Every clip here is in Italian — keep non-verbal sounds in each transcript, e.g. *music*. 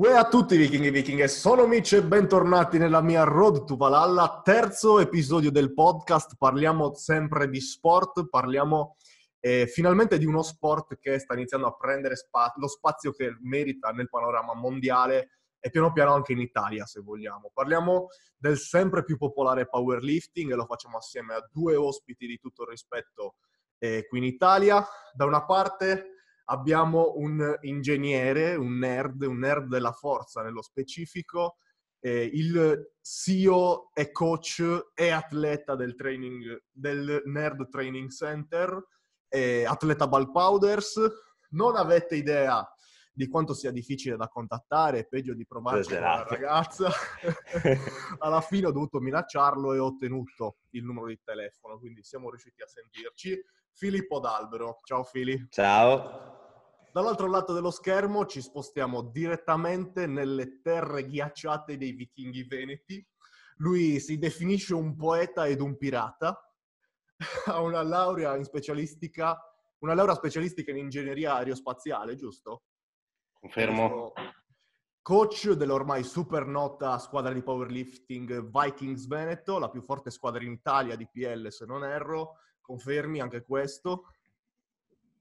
Uè a tutti vichinghi e vichinghe, sono Mitch e bentornati nella mia Road to Valhalla, terzo episodio del podcast, parliamo sempre di sport, parliamo eh, finalmente di uno sport che sta iniziando a prendere spa- lo spazio che merita nel panorama mondiale e piano piano anche in Italia se vogliamo. Parliamo del sempre più popolare powerlifting e lo facciamo assieme a due ospiti di tutto il rispetto eh, qui in Italia. Da una parte abbiamo un ingegnere, un nerd, un nerd della forza nello specifico, eh, il CEO e coach e atleta del, training, del Nerd Training Center, eh, atleta Ball Powders. Non avete idea di quanto sia difficile da contattare, peggio di provare con una ragazza. *laughs* Alla fine ho dovuto minacciarlo e ho ottenuto il numero di telefono, quindi siamo riusciti a sentirci. Filippo D'Albero. Ciao Fili. Ciao. Dall'altro lato dello schermo ci spostiamo direttamente nelle terre ghiacciate dei vichinghi veneti. Lui si definisce un poeta ed un pirata. *laughs* Ha una laurea in specialistica, una laurea specialistica in ingegneria aerospaziale, giusto? Confermo. Coach dell'ormai super nota squadra di powerlifting Vikings Veneto, la più forte squadra in Italia di PL se non erro. Confermi anche questo?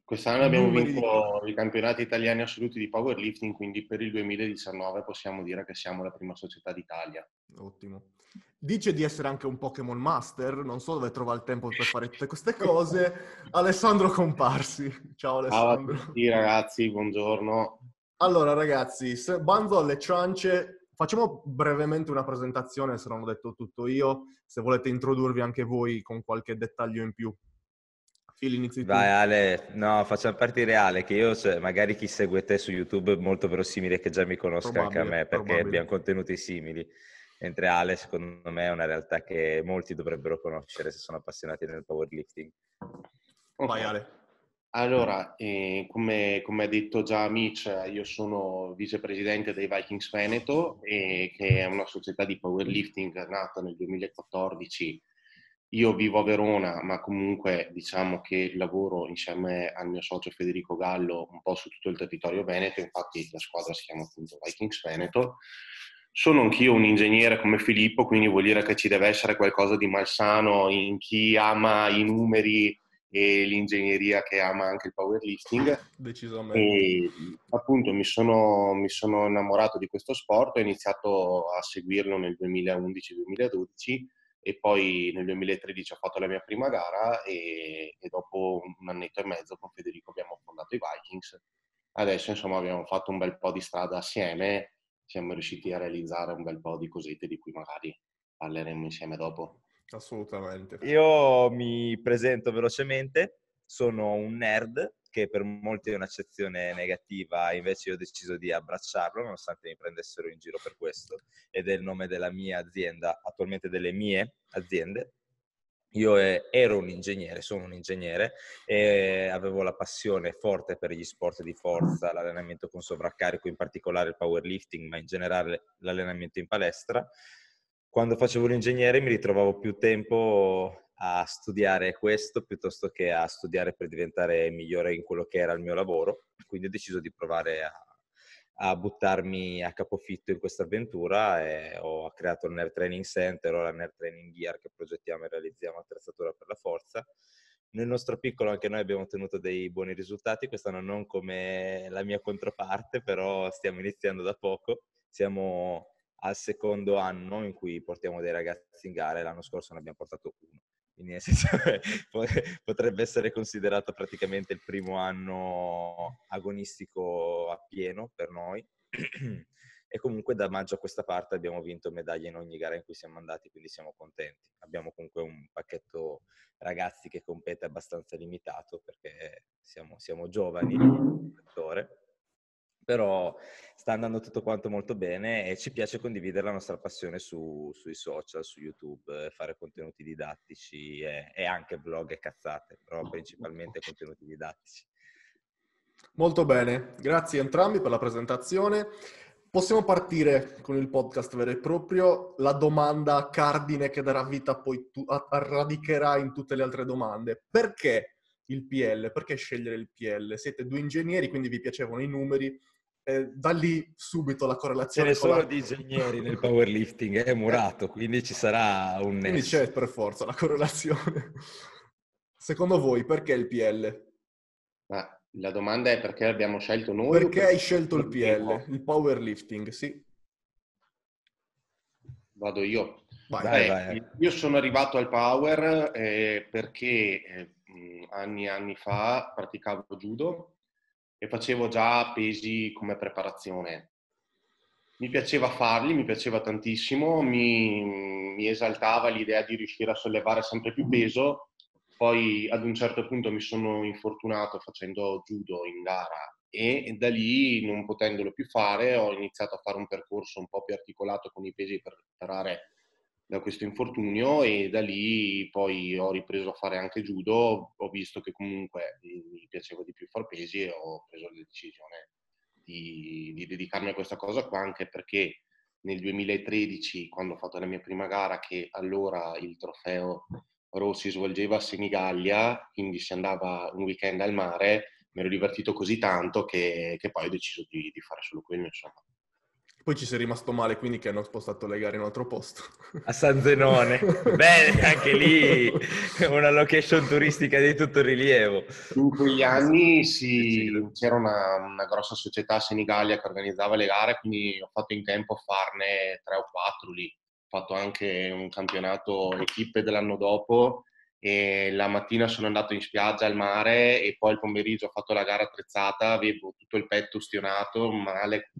Quest'anno abbiamo vinto i campionati italiani assoluti di powerlifting, quindi per il 2019 possiamo dire che siamo la prima società d'Italia. Ottimo. Dice di essere anche un Pokémon Master, non so dove trova il tempo per fare tutte queste cose. Alessandro Comparsi. Ciao Alessandro. Ciao a tutti ragazzi, buongiorno. Allora ragazzi, bando alle ciance, facciamo brevemente una presentazione, se non ho detto tutto io, se volete introdurvi anche voi con qualche dettaglio in più. Inizi Vai Ale, no, facciamo partire Ale, che io, cioè, magari chi segue te su YouTube è molto verosimile che già mi conosca probabile, anche a me, perché probabile. abbiamo contenuti simili. Mentre Ale, secondo me, è una realtà che molti dovrebbero conoscere se sono appassionati nel powerlifting. Vai Ale. Allora, eh, come, come, ha detto già Mitch, io sono vicepresidente dei Vikings Veneto, eh, che è una società di powerlifting nata nel 2014 io vivo a Verona, ma comunque diciamo che lavoro insieme al mio socio Federico Gallo un po' su tutto il territorio veneto, infatti la squadra si chiama appunto Vikings Veneto. Sono anch'io un ingegnere come Filippo, quindi vuol dire che ci deve essere qualcosa di malsano in chi ama i numeri e l'ingegneria che ama anche il powerlifting. Decisamente. E appunto mi sono, mi sono innamorato di questo sport, ho iniziato a seguirlo nel 2011-2012 e poi nel 2013 ho fatto la mia prima gara e, e, dopo un annetto e mezzo con Federico abbiamo fondato i Vikings. Adesso insomma abbiamo fatto un bel po' di strada assieme, siamo riusciti a realizzare un bel po' di cosette di cui magari parleremo insieme dopo. Assolutamente. Io mi presento velocemente, sono un nerd, che per molti è un'accezione negativa, invece io ho deciso di abbracciarlo, nonostante mi prendessero in giro per questo, ed è il nome della mia azienda, attualmente delle mie aziende. Io ero un ingegnere, sono un ingegnere e avevo la passione forte per gli sport di forza, l'allenamento con sovraccarico, in particolare il powerlifting, ma in generale l'allenamento in palestra. Quando facevo l'ingegnere mi ritrovavo più tempo a studiare questo piuttosto che a studiare per diventare migliore in quello che era il mio lavoro. Quindi ho deciso di provare a, a buttarmi a capofitto in questa avventura e ho creato il Nerd Training Center, o la Nerd Training Gear che progettiamo e realizziamo attrezzatura per la forza. Nel nostro piccolo anche noi abbiamo ottenuto dei buoni risultati, quest'anno non come la mia controparte, però stiamo iniziando da poco. Siamo al secondo anno in cui portiamo dei ragazzi in gara e l'anno scorso ne abbiamo portato uno. Quindi nel senso *laughs* potrebbe essere considerato praticamente il primo anno agonistico a pieno per noi. e comunque da maggio a questa parte abbiamo vinto medaglie in ogni gara in cui siamo andati, quindi siamo contenti. Abbiamo comunque un pacchetto ragazzi che compete abbastanza limitato perché siamo, siamo giovani settore però sta andando tutto quanto molto bene e ci piace condividere la nostra passione su, sui social, su YouTube, fare contenuti didattici e, e anche vlog e cazzate, però principalmente contenuti didattici. Molto bene, grazie a entrambi per la presentazione. Possiamo partire con il podcast vero e proprio, la domanda cardine che darà vita poi, tu, radicherà in tutte le altre domande. Perché il PL? Perché scegliere il PL? Siete due ingegneri, quindi vi piacevano i numeri, eh, da lì subito la correlazione. Ce ne sono la... di ingegneri nel powerlifting, è murato, quindi ci sarà un nesso. Quindi c'è per forza la correlazione. Secondo voi perché il PL? Ma la domanda è perché abbiamo scelto noi? Perché hai scelto il PL, il powerlifting, sì. Vado io. Vai, vai, vai. Io sono arrivato al power eh, perché eh, anni e anni fa praticavo judo e facevo già pesi come preparazione. Mi piaceva farli, mi piaceva tantissimo, mi, mi esaltava l'idea di riuscire a sollevare sempre più peso. Poi ad un certo punto mi sono infortunato facendo judo in gara e da lì, non potendolo più fare, ho iniziato a fare un percorso un po' più articolato con i pesi per recuperare da questo infortunio e da lì poi ho ripreso a fare anche judo, ho visto che comunque mi piaceva di più far pesi e ho preso la decisione di, di dedicarmi a questa cosa qua anche perché nel 2013 quando ho fatto la mia prima gara che allora il trofeo Rossi svolgeva a Senigallia, quindi si andava un weekend al mare, mi ero divertito così tanto che, che poi ho deciso di, di fare solo quello insomma. Poi ci sei rimasto male, quindi che hanno spostato le gare in un altro posto. A San Zenone. *laughs* Bene, anche lì una location turistica di tutto rilievo. In quegli anni sì, c'era una, una, grossa società a Senigallia che organizzava le gare, quindi ho fatto in tempo a farne tre o quattro lì. Ho fatto anche un campionato equipe dell'anno dopo e la mattina sono andato in spiaggia al mare e poi il pomeriggio ho fatto la gara attrezzata, avevo tutto il petto ustionato, male.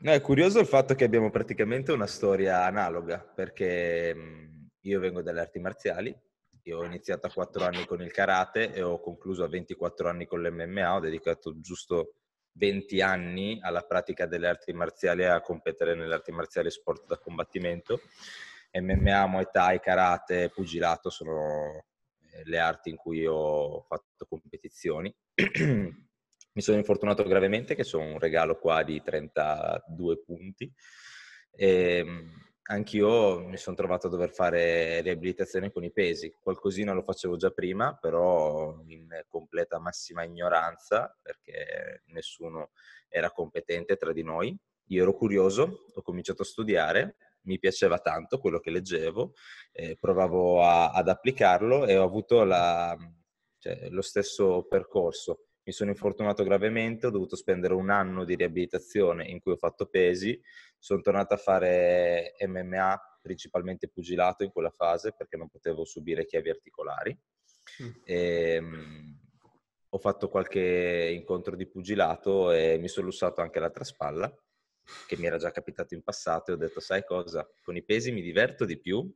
No, è curioso il fatto che abbiamo praticamente una storia analoga, perché io vengo dalle arti marziali, io ho iniziato a 4 anni con il karate e ho concluso a 24 anni con l'MMA, ho dedicato giusto 20 anni alla pratica delle arti marziali e a competere nelle arti marziali sport da combattimento. MMA, Muay Thai, Karate, Pugilato sono eh, le arti in cui ho fatto competizioni. *clears throat* Mi sono infortunato gravemente, che sono un regalo qua di 32 punti. E, ehm, anch'io mi sono trovato a dover fare riabilitazione con i pesi. Qualcosina lo facevo già prima, però in completa massima ignoranza, perché nessuno era competente tra di noi. Io ero curioso, ho cominciato a studiare, mi piaceva tanto quello che leggevo, eh, provavo a, ad applicarlo e ho avuto la, cioè, lo stesso percorso mi sono infortunato gravemente, ho dovuto spendere un anno di riabilitazione in cui ho fatto pesi, sono tornato a fare MMA, principalmente pugilato in quella fase perché non potevo subire chiavi articolari. Mm. E, ehm, ho fatto qualche incontro di pugilato e mi sono lussato anche l'altra spalla, che mi era già capitato in passato, e ho detto, sai cosa, con i pesi mi diverto di più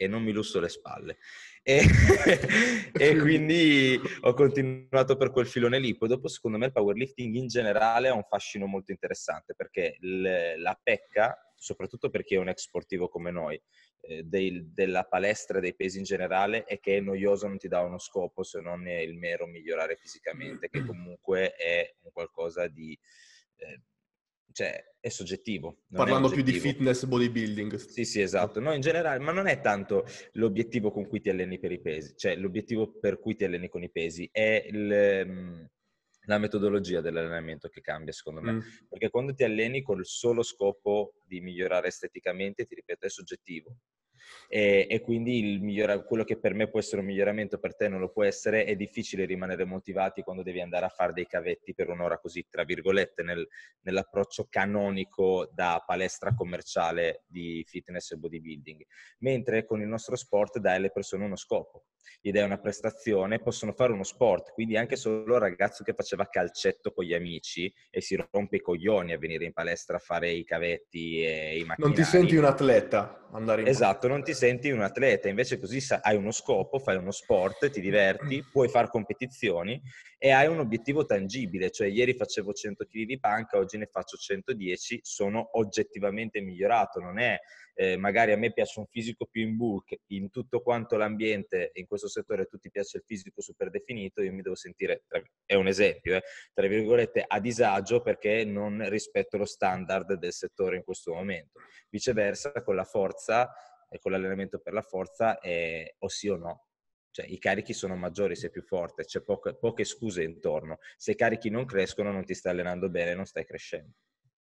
e non mi lusso le spalle. E, *laughs* e, quindi ho continuato per quel filone lì. Poi dopo, secondo me, il powerlifting in generale ha un fascino molto interessante perché l- la pecca, soprattutto per chi è un ex sportivo come noi, eh, dei, della palestra, dei pesi in generale, è che è noioso, non ti dà uno scopo se non è il mero migliorare fisicamente, che comunque è un qualcosa di... Eh, cioè, è soggettivo. Parlando più di fitness bodybuilding. Sì, sì, esatto. No, in generale, ma non è tanto l'obiettivo con cui ti alleni per i pesi, cioè l'obiettivo per cui ti alleni con i pesi, è il, ehm, la metodologia dell'allenamento che cambia, secondo me. Mm. Perché quando ti alleni con il solo scopo di migliorare esteticamente, ti ripeto, è soggettivo e, e quindi migliora- quello che per me può essere un miglioramento per te non lo può essere, è difficile rimanere motivati quando devi andare a fare dei cavetti per un'ora così, tra virgolette, nel, nell'approccio canonico da palestra commerciale di fitness e bodybuilding, mentre con il nostro sport dai alle persone uno scopo gli dai una prestazione, possono fare uno sport. Quindi anche solo il ragazzo che faceva calcetto con gli amici e si rompe i coglioni a venire in palestra a fare i cavetti e i macchinari. Non ti senti un atleta andare in Esatto, non ti senti un atleta. Invece così hai uno scopo, fai uno sport, ti diverti, *clears throat* puoi fare competizioni e hai un obiettivo tangibile. Cioè ieri facevo 100 kg di panca, oggi ne faccio 110, sono oggettivamente migliorato. Non è eh, magari a me piace un fisico più in bulk, in tutto quanto l'ambiente, in questo settore a tutti piace il fisico super definito, io mi devo sentire, è un esempio, eh, tra virgolette, a disagio perché non rispetto lo standard del settore in questo momento. Viceversa, con la forza e con l'allenamento per la forza è o sì o no. Cioè i carichi sono maggiori, sei più forte, c'è poche, poche scuse intorno. Se i carichi non crescono non ti stai allenando bene, non stai crescendo.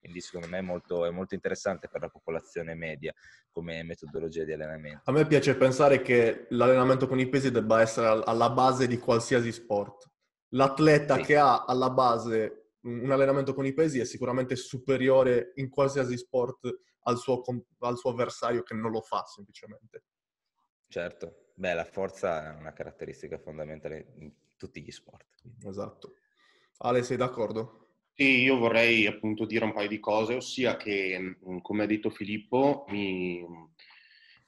Quindi secondo me è molto, è molto, interessante per la popolazione media come metodologia di allenamento. A me piace pensare che l'allenamento con i pesi debba essere alla base di qualsiasi sport. L'atleta sì. che ha alla base un allenamento con i pesi è sicuramente superiore in qualsiasi sport al suo, al suo avversario che non lo fa semplicemente. Certo, beh, la forza è una caratteristica fondamentale in tutti gli sport. Esatto. Ale, sei d'accordo? Sì, io vorrei appunto dire un paio di cose, ossia che, come ha detto Filippo, mi,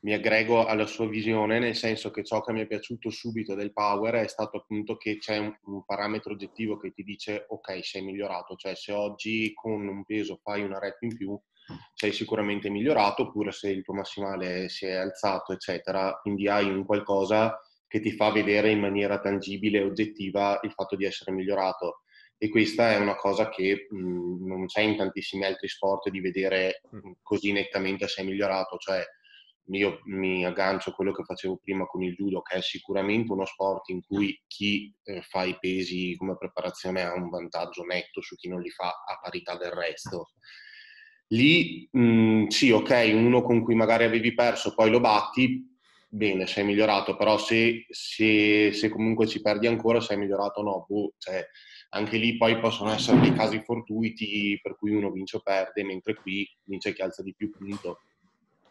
mi aggrego alla sua visione, nel senso che ciò che mi è piaciuto subito del power è stato appunto che c'è un, un, parametro oggettivo che ti dice ok, sei migliorato, cioè se oggi con un peso fai una rep in più, sei sicuramente migliorato, oppure se il tuo massimale si è alzato, eccetera, quindi hai un qualcosa che ti fa vedere in maniera tangibile e oggettiva il fatto di essere migliorato e questa è una cosa che mh, non c'è in tantissimi altri sport di vedere mh, così nettamente se è migliorato, cioè io mi aggancio a quello che facevo prima con il judo, che è sicuramente uno sport in cui chi eh, fa i pesi come preparazione ha un vantaggio netto su chi non li fa a parità del resto. Lì mh, sì, ok, uno con cui magari avevi perso, poi lo batti, bene, sei migliorato, però se, se, se comunque ci perdi ancora, sei migliorato o no, boh, cioè, anche lì poi possono essere dei casi fortuiti per cui uno vince o perde, mentre qui vince chi alza di più punto.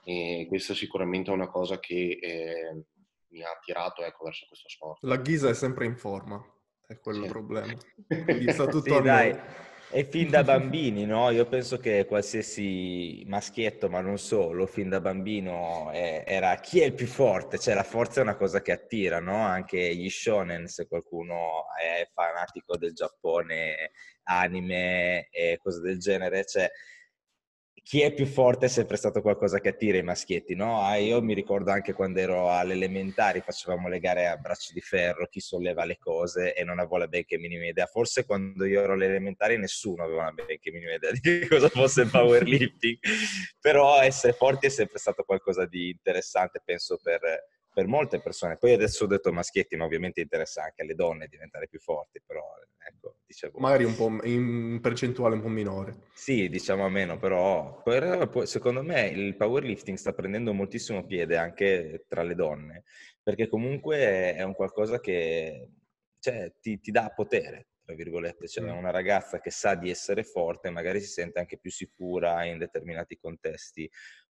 E questa sicuramente è una cosa che eh, mi ha attirato ecco, verso questo sport. La ghisa è sempre in forma, è quello sì. il problema. *laughs* Gli sta tutto sì, a dai. E fin da bambini, no? Io penso che qualsiasi maschietto, ma non solo, fin da bambino è, era chi è il più forte, cioè la forza è una cosa che attira, no? Anche gli shonen, se qualcuno è fanatico del Giappone, anime e cose del genere, cioè chi è più forte è sempre stato qualcosa che attira i maschietti, no? Ah, io mi ricordo anche quando ero alle elementari, facevamo le gare a braccio di ferro, chi solleva le cose e non avevo la benché minima idea. Forse quando io ero alle elementari nessuno aveva una benché minima idea *laughs* di cosa fosse il powerlifting, però essere forti è sempre stato qualcosa di interessante, penso, per, per molte persone. Poi adesso ho detto maschietti, ma ovviamente interessa anche alle donne diventare più forti, però ecco, dicevo... Magari un po' in percentuale un po' minore. Sì, diciamo a meno, però secondo me il powerlifting sta prendendo moltissimo piede anche tra le donne, perché comunque è un qualcosa che cioè, ti, ti dà potere, tra virgolette, cioè una ragazza che sa di essere forte magari si sente anche più sicura in determinati contesti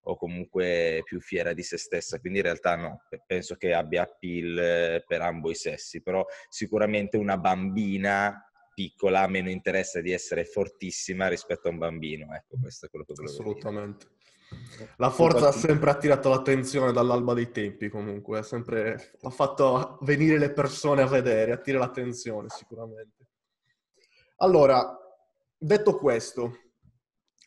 o comunque più fiera di se stessa, quindi in realtà no, penso che abbia appeal eh, per ambo i sessi, però sicuramente una bambina piccola ha meno interesse di essere fortissima rispetto a un bambino, ecco questo è quello che volevo Assolutamente. Dire. La forza ha sempre attirato l'attenzione dall'alba dei tempi, comunque, ha sempre ha fatto venire le persone a vedere, attira l'attenzione sicuramente. Allora, detto questo,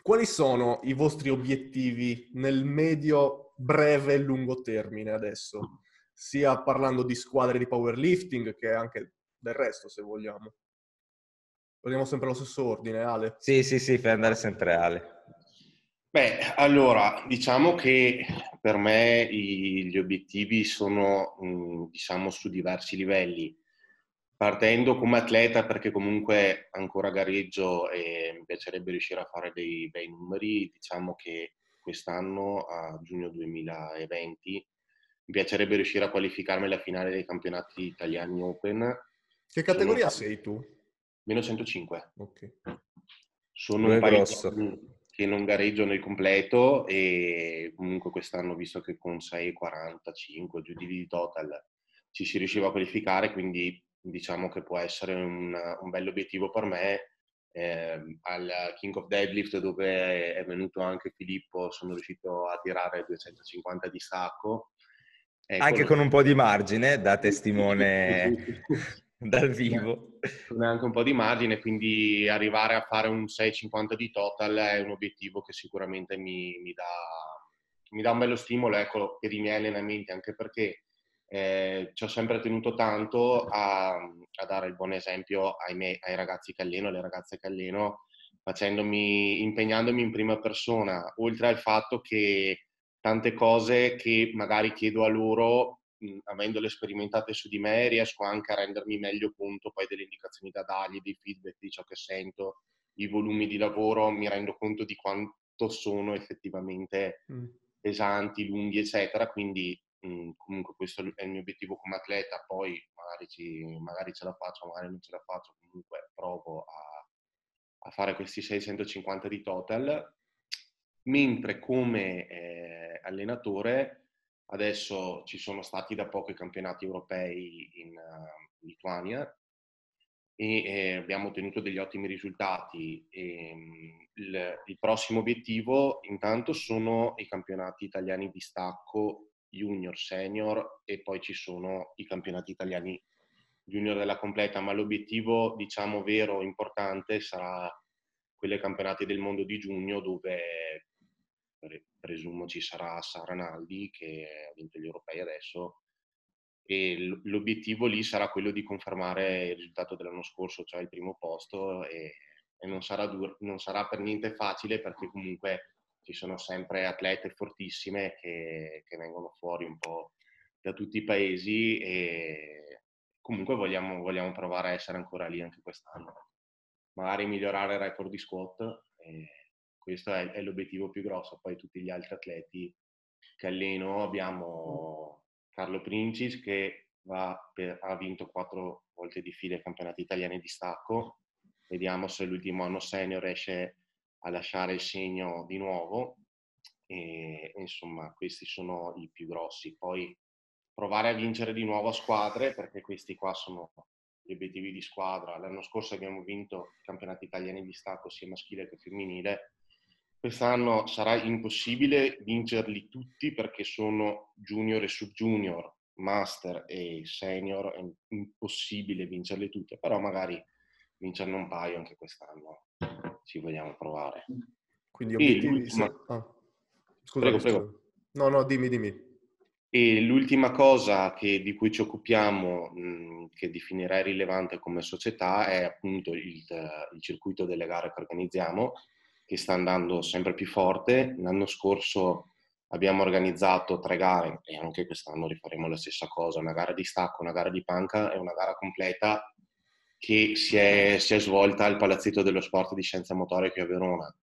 quali sono i vostri obiettivi nel medio, breve e lungo termine adesso? Sia parlando di squadre di powerlifting che anche del resto, se vogliamo. Prendiamo sempre lo stesso ordine, Ale. Sì, sì, sì, fai andare sempre Ale. Beh, allora, diciamo che per me gli obiettivi sono, diciamo, su diversi livelli partendo come atleta perché comunque ancora gareggio e mi piacerebbe riuscire a fare dei bei numeri, diciamo che quest'anno a giugno 2020 mi piacerebbe riuscire a qualificarmi alla finale dei campionati italiani Open. Che categoria Sono... sei tu? Meno 105. Ok. Sono un paio che non gareggio nel completo e comunque quest'anno visto che con 6,45 giù di total ci si riusciva a qualificare, quindi diciamo che può essere un, un bello obiettivo per me. Eh, al King of Deadlift dove è venuto anche Filippo sono riuscito a tirare 250 di sacco. Ecco, anche con un po' di margine, da testimone *laughs* dal vivo. Con anche un po' di margine, quindi arrivare a fare un 6,50 di total è un obiettivo che sicuramente mi, mi, dà, mi dà un bello stimolo ecco, per i miei allenamenti, anche perché eh, ci ho sempre tenuto tanto a, a, dare il buon esempio ai, miei, ai ragazzi che alleno, alle ragazze che alleno, facendomi, impegnandomi in prima persona, oltre al fatto che tante cose che magari chiedo a loro mh, avendole sperimentate su di me, riesco anche a rendermi meglio conto poi delle indicazioni da dargli, dei feedback di ciò che sento, i volumi di lavoro, mi rendo conto di quanto sono effettivamente pesanti, lunghi, eccetera. Quindi mh, comunque questo è il mio obiettivo come atleta, poi magari, ci, magari ce la faccio, magari non ce la faccio, comunque provo a, a fare questi 650 di total. Mentre come eh, allenatore adesso ci sono stati da poco i campionati europei in uh, Lituania e eh, abbiamo ottenuto degli ottimi risultati. E, um, il, il, prossimo obiettivo intanto sono i campionati italiani di stacco junior, senior e poi ci sono i campionati italiani junior della completa, ma l'obiettivo diciamo vero, importante sarà quelli campionati del mondo di giugno dove presumo ci sarà Sara Naldi che ha vinto gli europei adesso. E l'obiettivo lì sarà quello di confermare il risultato dell'anno scorso, cioè il primo posto e, e non, sarà dur- non sarà per niente facile perché comunque ci sono sempre atlete fortissime che, che vengono fuori un po' da tutti i paesi e comunque vogliamo, vogliamo provare a essere ancora lì anche quest'anno. Magari migliorare il record di squat, questo è, è, l'obiettivo più grosso. Poi tutti gli altri atleti che alleno abbiamo Carlo Princis che per, ha vinto quattro volte di fila i campionati italiani di stacco. Vediamo se l'ultimo anno senior riesce a lasciare il segno di nuovo. E, insomma, questi sono i più grossi. Poi provare a vincere di nuovo a squadre, perché questi qua sono gli obiettivi di squadra. L'anno scorso abbiamo vinto i campionati italiani di stacco sia maschile che femminile. Quest'anno sarà impossibile vincerli tutti perché sono junior e sub junior, master e senior, è impossibile vincerli tutti, però magari vincerne un paio anche quest'anno ci vogliamo provare. Quindi obiettivi... Ah. Scusa, prego, prego. No, no, dimmi, dimmi. E l'ultima cosa che, di cui ci occupiamo, mh, che definirei rilevante come società, è appunto il, il, circuito delle gare che organizziamo, che sta andando sempre più forte. L'anno scorso abbiamo organizzato tre gare e anche quest'anno rifaremo la stessa cosa, una gara di stacco, una gara di panca e una gara completa che si è, si è svolta al Palazzetto dello Sport di Scienza Motoria a Verona.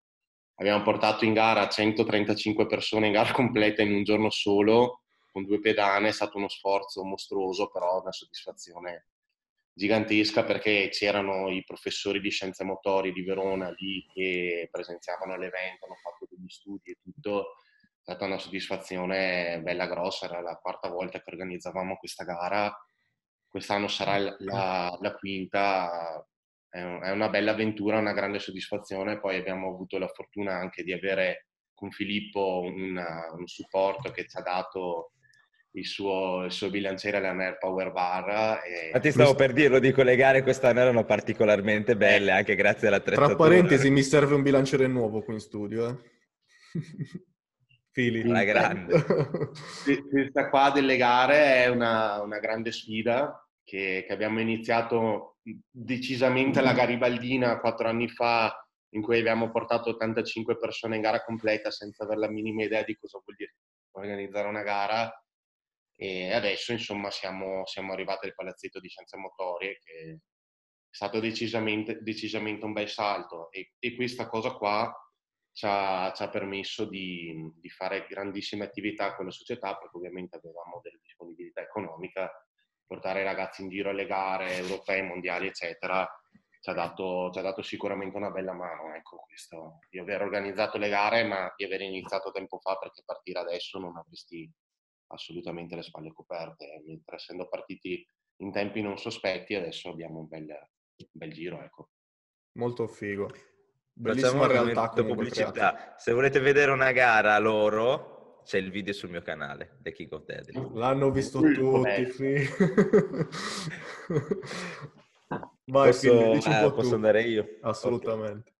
Abbiamo portato in gara 135 persone in gara completa in un giorno solo, con due pedane, è stato uno sforzo mostruoso, però una soddisfazione gigantesca perché c'erano i professori di scienze motorie di Verona lì che presenziavano l'evento, hanno fatto degli studi e tutto. È stata una soddisfazione bella grossa, era la quarta volta che organizzavamo questa gara quest'anno sarà la, la quinta, è, una bella avventura, una grande soddisfazione. Poi abbiamo avuto la fortuna anche di avere con Filippo una, un supporto che ci ha dato il suo, il suo bilanciere, la Nair Power Bar. E... Ma ti stavo per dirlo, dico, le gare quest'anno erano particolarmente belle, eh. anche grazie all'attrezzatura. Tra parentesi, mi serve un bilanciere nuovo qui in studio. Eh. *laughs* Fili. La grande. Questa qua delle gare è una, una grande sfida che, che abbiamo iniziato decisamente la Garibaldina quattro anni fa, in cui abbiamo portato 85 persone in gara completa senza avere la minima idea di cosa vuol dire organizzare una gara. E adesso, insomma, siamo, siamo arrivati al palazzetto di Scienze Motorie, che è stato decisamente, decisamente un bel salto. E, e questa cosa qua ci ha, ci ha permesso di, di, fare grandissime attività con la società, perché ovviamente avevamo della disponibilità economica portare i ragazzi in giro alle gare europee, mondiali, eccetera, ci ha dato, ci ha dato sicuramente una bella mano. Ecco, questo, di aver organizzato le gare, ma di aver iniziato tempo fa, perché partire adesso non avresti assolutamente le spalle coperte. Mentre essendo partiti in tempi non sospetti, adesso abbiamo un bel, un bel giro. Ecco. Molto figo. Bellissima realtà pubblicità. Se volete vedere una gara loro, c'è il video sul mio canale, The King of Deadly. L'hanno visto tutti, sì. *laughs* Vai, posso, eh, posso andare io? Assolutamente. Okay.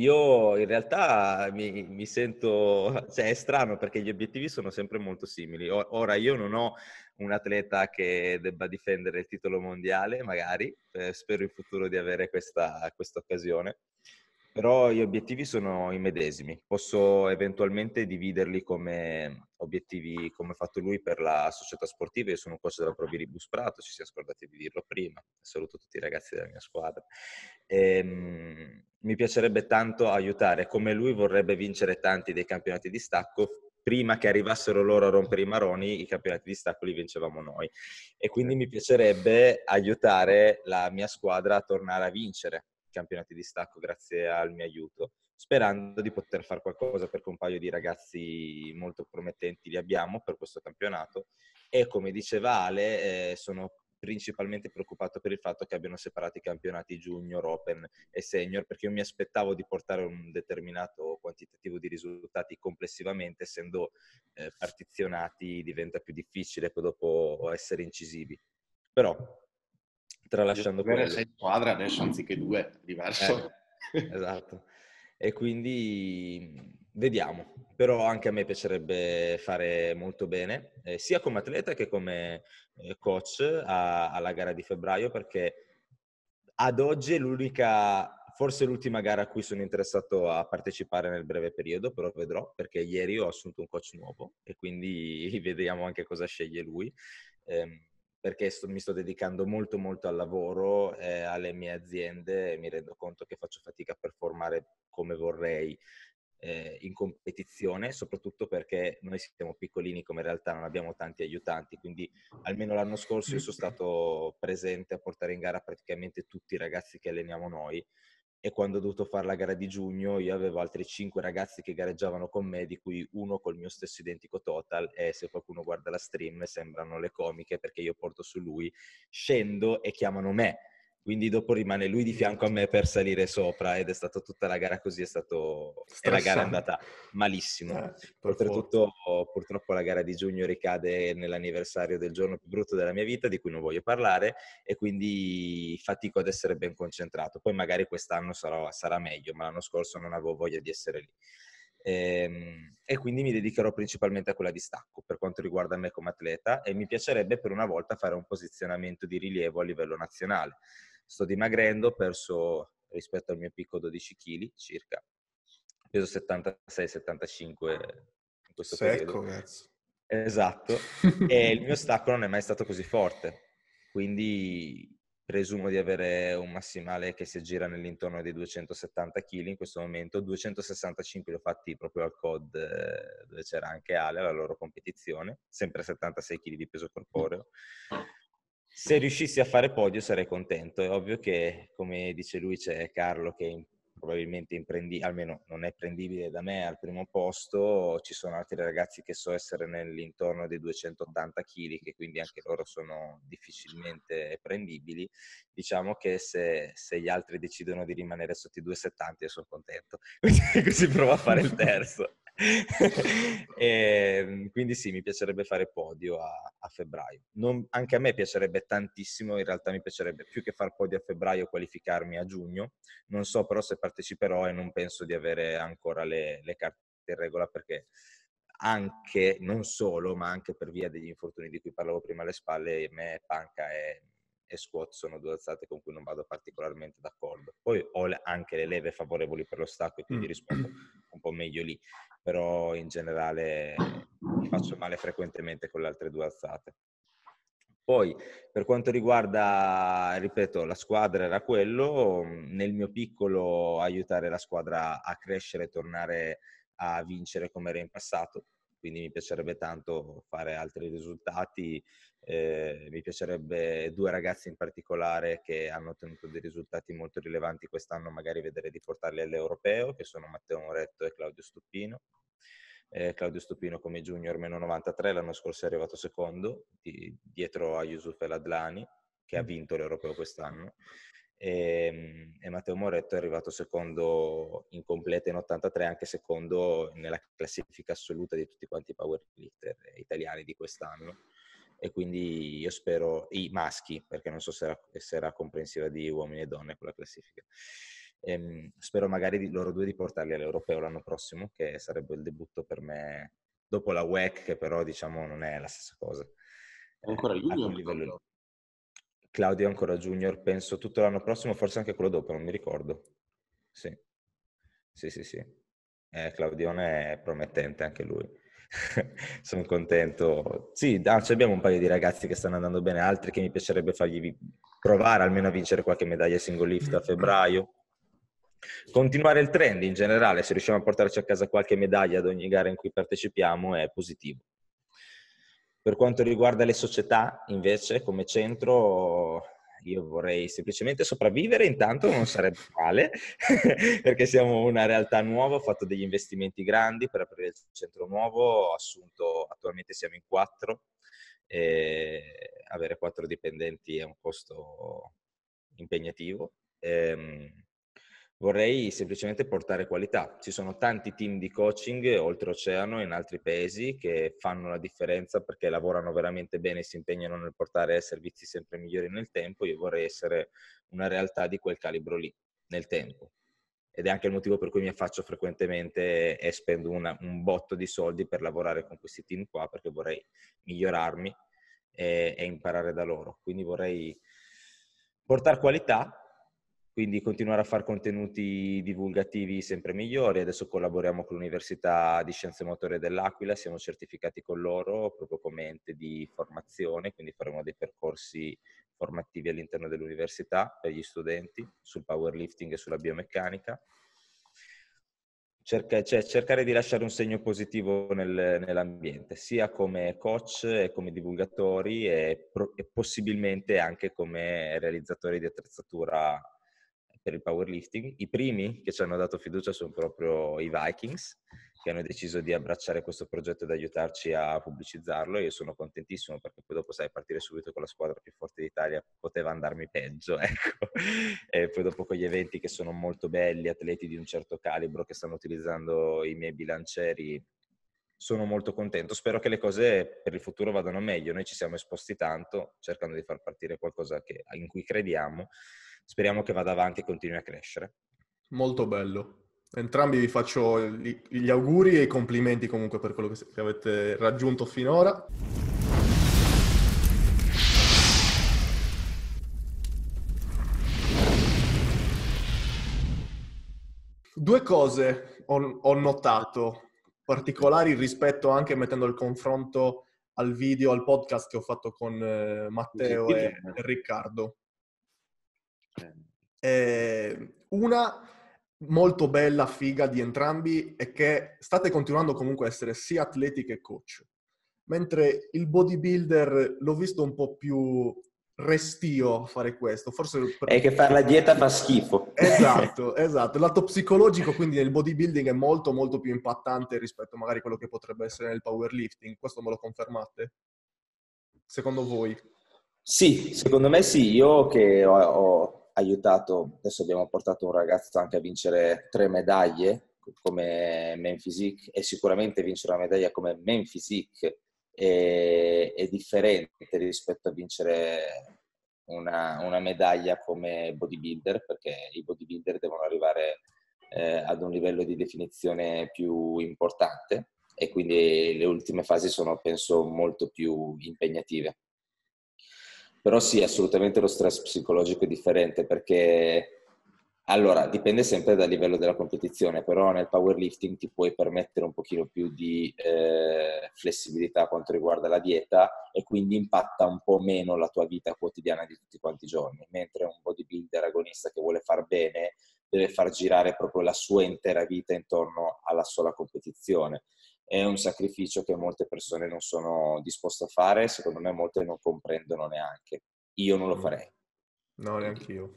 Io in realtà mi, mi, sento, cioè è strano perché gli obiettivi sono sempre molto simili. Ora io non ho un atleta che debba difendere il titolo mondiale, magari, eh, spero in futuro di avere questa, questa occasione però gli obiettivi sono i medesimi. Posso eventualmente dividerli come obiettivi come ha fatto lui per la società sportiva. Io sono un coach della Proviribus Prato, ci si è scordati di dirlo prima. Saluto tutti i ragazzi della mia squadra. E, um, mi piacerebbe tanto aiutare, come lui vorrebbe vincere tanti dei campionati di stacco. Prima che arrivassero loro a rompere i maroni, i campionati di stacco li vincevamo noi. E quindi mi piacerebbe aiutare la mia squadra a tornare a vincere campionati di stacco grazie al mio aiuto, sperando di poter fare qualcosa perché un paio di ragazzi molto promettenti li abbiamo per questo campionato. E come diceva Ale eh, sono principalmente preoccupato per il fatto che abbiano separato i campionati junior, open e senior perché io mi aspettavo di portare un determinato quantitativo di risultati complessivamente essendo eh, partizionati diventa più difficile dopo essere incisivi. Però tralasciando quello. Sei squadre adesso anziché due, diverso. Eh, esatto. E quindi vediamo. Però anche a me piacerebbe fare molto bene, eh, sia come atleta che come eh, coach a, alla gara di febbraio, perché ad oggi è l'unica, forse l'ultima gara a cui sono interessato a partecipare nel breve periodo, però vedrò, perché ieri ho assunto un coach nuovo e quindi *laughs* vediamo anche cosa sceglie lui. Eh, perché sto, mi sto dedicando molto molto al lavoro, eh, alle mie aziende e mi rendo conto che faccio fatica a performare come vorrei eh, in competizione, soprattutto perché noi siamo piccolini come realtà, non abbiamo tanti aiutanti, quindi almeno l'anno scorso io sono stato presente a portare in gara praticamente tutti i ragazzi che alleniamo noi e quando ho dovuto fare la gara di giugno io avevo altri cinque ragazzi che gareggiavano con me, di cui uno col mio stesso identico total e se qualcuno guarda la stream sembrano le comiche perché io porto su lui, scendo e chiamano me quindi dopo rimane lui di fianco a me per salire sopra ed è stata tutta la gara così, è stato... e la gara è andata malissimo. Eh, Oltretutto purtroppo la gara di giugno ricade nell'anniversario del giorno più brutto della mia vita, di cui non voglio parlare, e quindi fatico ad essere ben concentrato. Poi magari quest'anno sarà, sarà meglio, ma l'anno scorso non avevo voglia di essere lì. E, ehm, e, quindi mi dedicherò principalmente a quella di stacco per quanto riguarda me come atleta e mi piacerebbe per una volta fare un posizionamento di rilievo a livello nazionale sto dimagrendo, ho perso rispetto al mio picco 12 kg circa, peso 76-75 in questo Secco, periodo. Cazzo. Esatto, *laughs* e il mio stacco non è mai stato così forte, quindi presumo di avere un massimale che si aggira nell'intorno dei 270 kg in questo momento, 265 li ho fatti proprio al COD eh, dove c'era anche Ale alla loro competizione, sempre 76 kg di peso corporeo se riuscissi a fare podio sarei contento. È ovvio che, come dice lui, c'è Carlo che probabilmente imprendi, almeno non è prendibile da me al primo posto, ci sono altri ragazzi che so essere nell'intorno dei 280 kg, che quindi anche loro sono difficilmente prendibili. Diciamo che se, se gli altri decidono di rimanere sotto i 270 io sono contento, *laughs* così provo a fare il terzo. E, *laughs* ehm, quindi sì, mi piacerebbe fare podio a, a febbraio. Non, anche a me piacerebbe tantissimo, in realtà mi piacerebbe più che far podio a febbraio qualificarmi a giugno. Non so però se parteciperò e non penso di avere ancora le, le carte in regola perché anche, non solo, ma anche per via degli infortuni di cui parlavo prima alle spalle, me, panca e e squat sono due alzate con cui non vado particolarmente d'accordo. Poi ho anche le leve favorevoli per lo stacco e quindi mm. rispondo *clears throat* un po' meglio lì, però in generale mi faccio male frequentemente con le altre due alzate. Poi, per quanto riguarda, ripeto, la squadra era quello, nel mio piccolo aiutare la squadra a crescere e tornare a vincere come era in passato, quindi mi piacerebbe tanto fare altri risultati. Eh, mi piacerebbe due ragazzi in particolare che hanno ottenuto dei risultati molto rilevanti quest'anno, magari vedere di portarli all'europeo, che sono Matteo Moretto e Claudio Stupino. Eh, Claudio Stupino come junior meno 93, l'anno scorso è arrivato secondo, di, dietro a Yusuf El Adlani, che ha vinto l'europeo quest'anno e, ehm, e, Matteo Moretto è arrivato secondo in completa in 83, anche secondo nella classifica assoluta di tutti quanti i powerlifter italiani di quest'anno. E quindi io spero, i maschi, perché non so se era, se era comprensiva di uomini e donne quella classifica. E, ehm, spero magari di, loro due di portarli all'Europeo l'anno prossimo, che sarebbe il debutto per me dopo la WEC, che però diciamo non è la stessa cosa. Ancora eh, junior? livello... Claudio ancora junior, penso tutto l'anno prossimo, forse anche quello dopo, non mi ricordo. Sì. sì, sì, sì. Eh, Claudione è promettente anche lui. *laughs* Sono contento. Sì, abbiamo un paio di ragazzi che stanno andando bene, altri che mi piacerebbe fargli provare almeno a vincere qualche medaglia single lift a febbraio. Continuare il trend in generale, se riusciamo a portarci a casa qualche medaglia ad ogni gara in cui partecipiamo, è positivo. Per quanto riguarda le società, invece, come centro, io vorrei semplicemente sopravvivere, intanto non sarebbe male, *laughs* perché siamo una realtà nuova, ho fatto degli investimenti grandi per aprire il centro nuovo, ho assunto, attualmente siamo in quattro, e avere quattro dipendenti è un costo impegnativo. Ehm, vorrei semplicemente portare qualità. Ci sono tanti team di coaching oltreoceano in altri paesi che fanno la differenza perché lavorano veramente bene e si impegnano nel portare servizi sempre migliori nel tempo. Io vorrei essere una realtà di quel calibro lì, nel tempo. Ed è anche il motivo per cui mi affaccio frequentemente e spendo una, un botto di soldi per lavorare con questi team qua, perché vorrei migliorarmi e, e imparare da loro. Quindi vorrei portare qualità quindi continuare a fare contenuti divulgativi sempre migliori. Adesso collaboriamo con l'Università di Scienze Motorie dell'Aquila, siamo certificati con loro proprio come ente di formazione, quindi faremo dei percorsi formativi all'interno dell'università per gli studenti sul powerlifting e sulla biomeccanica. Cerca, cioè, cercare di lasciare un segno positivo nel, nell'ambiente, sia come coach e come divulgatori e, pro, e possibilmente anche come realizzatori di attrezzatura per il powerlifting. I primi che ci hanno dato fiducia sono proprio i Vikings, che hanno deciso di abbracciare questo progetto ed aiutarci a pubblicizzarlo. Io sono contentissimo perché poi dopo, sai, partire subito con la squadra più forte d'Italia poteva andarmi peggio, *laughs* ecco. E poi dopo con gli eventi che sono molto belli, atleti di un certo calibro che stanno utilizzando i miei bilancieri, sono molto contento. Spero che le cose per il futuro vadano meglio. Noi ci siamo esposti tanto cercando di far partire qualcosa che, in cui crediamo speriamo che vada avanti e continui a crescere. Molto bello. Entrambi vi faccio gli auguri e i complimenti comunque per quello che avete raggiunto finora. Due cose ho, ho, notato particolari rispetto anche mettendo il confronto al video, al podcast che ho fatto con eh, Matteo e, e Riccardo. Eh, una molto bella, figa di entrambi è che state continuando comunque a essere sia atleti che coach. Mentre il bodybuilder l'ho visto un po' più restio a fare questo. Forse. È che fare la dieta fa schifo. Esatto, *laughs* esatto. Il lato psicologico quindi nel bodybuilding è molto molto più impattante rispetto magari a quello che potrebbe essere nel powerlifting. Questo me lo confermate? Secondo voi? Sì, secondo me sì. Io che ho, ho aiutato, adesso abbiamo portato un ragazzo anche a vincere tre medaglie come main physique e sicuramente vincere una medaglia come main physique è, è differente rispetto a vincere una, una, medaglia come bodybuilder perché i bodybuilder devono arrivare eh, ad un livello di definizione più importante e quindi le ultime fasi sono penso molto più impegnative. Però sì, assolutamente lo stress psicologico è differente perché allora dipende sempre dal livello della competizione, però nel powerlifting ti puoi permettere un pochino più di eh, flessibilità quanto riguarda la dieta e quindi impatta un po' meno la tua vita quotidiana di tutti quanti i giorni, mentre un bodybuilder agonista che vuole far bene deve far girare proprio la sua intera vita intorno alla sola competizione è un sacrificio che molte persone non sono disposte a fare, secondo me molte non comprendono neanche. Io non lo farei. No, neanche io.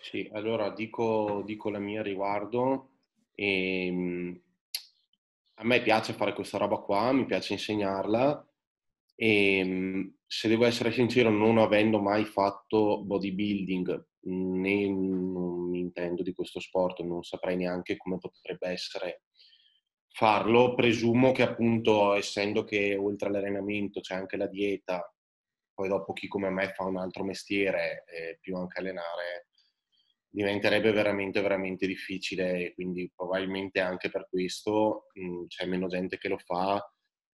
Sì, allora dico, dico la mia riguardo. E, ehm, a me piace fare questa roba qua, mi piace insegnarla e ehm, se devo essere sincero, non avendo mai fatto bodybuilding, né non mi intendo di questo sport, non saprei neanche come potrebbe essere farlo. Presumo che appunto, essendo che oltre all'allenamento c'è anche la dieta, poi dopo chi come me fa un altro mestiere, eh, più anche allenare, diventerebbe veramente, veramente difficile. Quindi probabilmente anche per questo mh, c'è meno gente che lo fa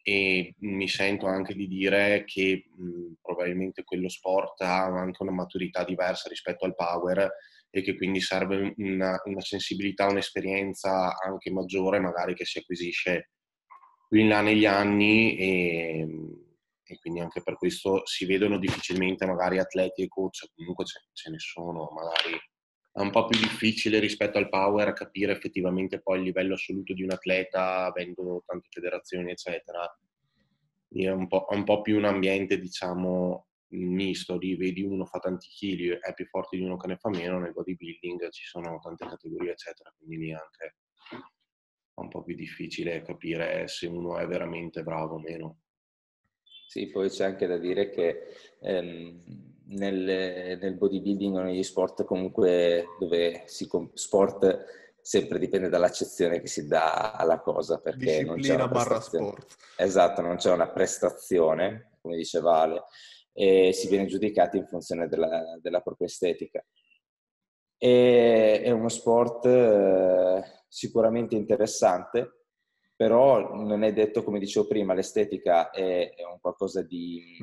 e mi sento anche di dire che mh, probabilmente quello sport ha anche una maturità diversa rispetto al power e che quindi serve una, una sensibilità, un'esperienza anche maggiore magari che si acquisisce più in là negli anni e, e, quindi anche per questo si vedono difficilmente magari atleti e coach, comunque ce, ce ne sono, magari è un po' più difficile rispetto al power capire effettivamente poi il livello assoluto di un atleta avendo tante federazioni eccetera. È un po', un po più un ambiente diciamo misto, di vedi uno fa tanti chili, è più forte di uno che ne fa meno, nel bodybuilding ci sono tante categorie eccetera, quindi lì anche è un po' più difficile capire se uno è veramente bravo o meno. Sì, poi c'è anche da dire che ehm, nel, nel, bodybuilding o negli sport comunque dove si sport sempre dipende dall'accezione che si dà alla cosa perché Disciplina non c'è una barra sport. Esatto, non c'è una prestazione, come diceva Ale, e si viene giudicati in funzione della, della propria estetica. E, è uno sport eh, sicuramente interessante però non è detto, come dicevo prima, l'estetica è, è un qualcosa di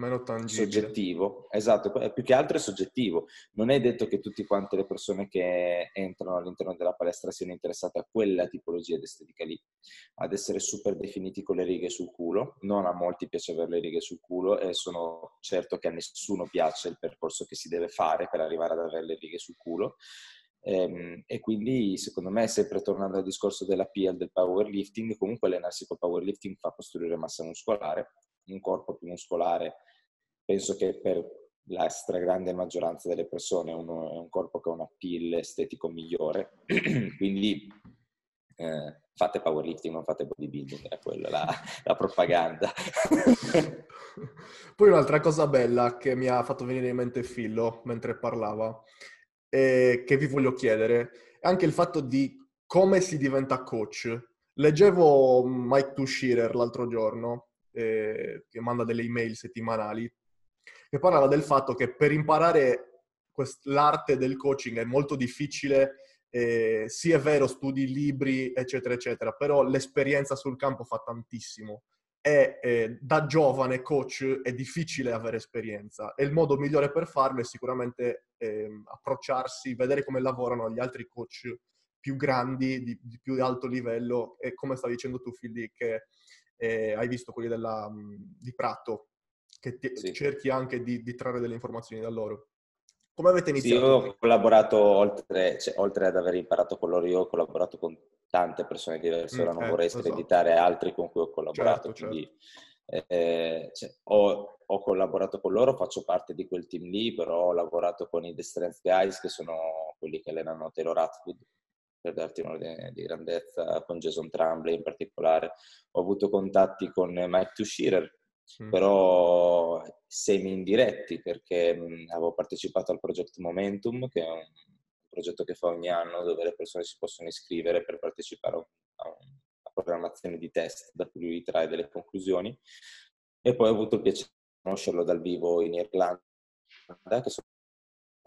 soggettivo. Esatto, più che altro è soggettivo. Non è detto che tutte quante le persone che entrano all'interno della palestra siano interessate a quella tipologia di estetica lì, ad essere super definiti con le righe sul culo. Non a molti piace avere le righe sul culo e sono certo che a nessuno piace il percorso che si deve fare per arrivare ad avere le righe sul culo. Ehm, e quindi secondo me, sempre tornando al discorso della PL, del powerlifting, comunque allenarsi col powerlifting fa costruire massa muscolare, un corpo più muscolare. Penso che per la stragrande maggioranza delle persone è, uno, è un corpo che ha un appeal estetico migliore, *clears throat* quindi eh, fate powerlifting, non fate bodybuilding, era quella la, *laughs* la propaganda. *laughs* Poi un'altra cosa bella che mi ha fatto venire in mente Fillo mentre parlava eh, che vi voglio chiedere è anche il fatto di come si diventa coach. Leggevo Mike Tushirer l'altro giorno, eh, che manda delle email settimanali, che parlava del fatto che per imparare quest- l'arte del coaching è molto difficile, eh, sì è vero, studi libri, eccetera, eccetera, però l'esperienza sul campo fa tantissimo e eh, da giovane coach è difficile avere esperienza e il modo migliore per farlo è sicuramente eh, approcciarsi, vedere come lavorano gli altri coach più grandi, di, di più alto livello e come stavi dicendo tu Filli che eh, hai visto quelli della, di Prato, che ti, sì. cerchi anche di, di trarre delle informazioni da loro. Come avete iniziato? Sì, io ho collaborato, oltre, cioè, oltre, ad aver imparato con loro, io ho collaborato con tante persone diverse, ora mm, non eh, vorrei esatto. screditare altri con cui ho collaborato, certo, quindi certo. Eh, cioè, ho, ho, collaborato con loro, faccio parte di quel team lì, però ho lavorato con i The Strength Guys, che sono quelli che allenano Taylor Atwood, per darti un ordine di grandezza, con Jason Tremblay in particolare. Ho avuto contatti con Mike Tushirer, Mm. però semi indiretti perché mh, avevo partecipato al progetto Momentum, che è un progetto che fa ogni anno dove le persone si possono iscrivere per partecipare a, una programmazione di test da cui lui trae delle conclusioni e poi ho avuto il piacere di conoscerlo dal vivo in Irlanda, che sono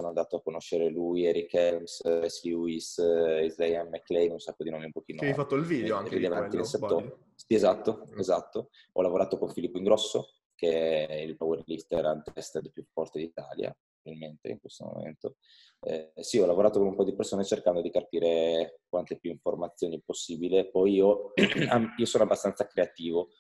andato a conoscere lui, Eric Helms, S. Lewis, Isaiah McLean, un sacco di nomi un pochino Che hai fatto il video anche rilevanti nel settore. Sì, esatto, mm. esatto. Ho lavorato con Filippo Ingrosso, che è il powerlifter untested più forte d'Italia, probabilmente in questo momento. Eh, sì, ho lavorato con un po' di persone cercando di capire quante più informazioni possibile. Poi io, *clears throat* io sono abbastanza creativo,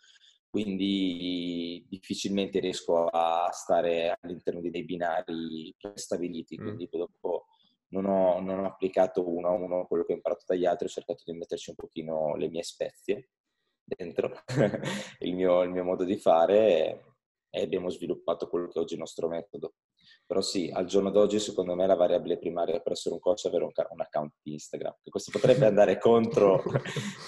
quindi difficilmente riesco a stare all'interno di dei binari prestabiliti, mm. quindi dopo non ho, non ho, applicato uno a uno quello che ho imparato dagli altri, ho cercato di metterci un pochino le mie spezie dentro, *laughs* il, mio, il mio modo di fare e abbiamo sviluppato quello che oggi è il nostro metodo. Però sì, al giorno d'oggi secondo me la variabile primaria per essere un coach è avere un, un account di Instagram, questo potrebbe *laughs* andare contro,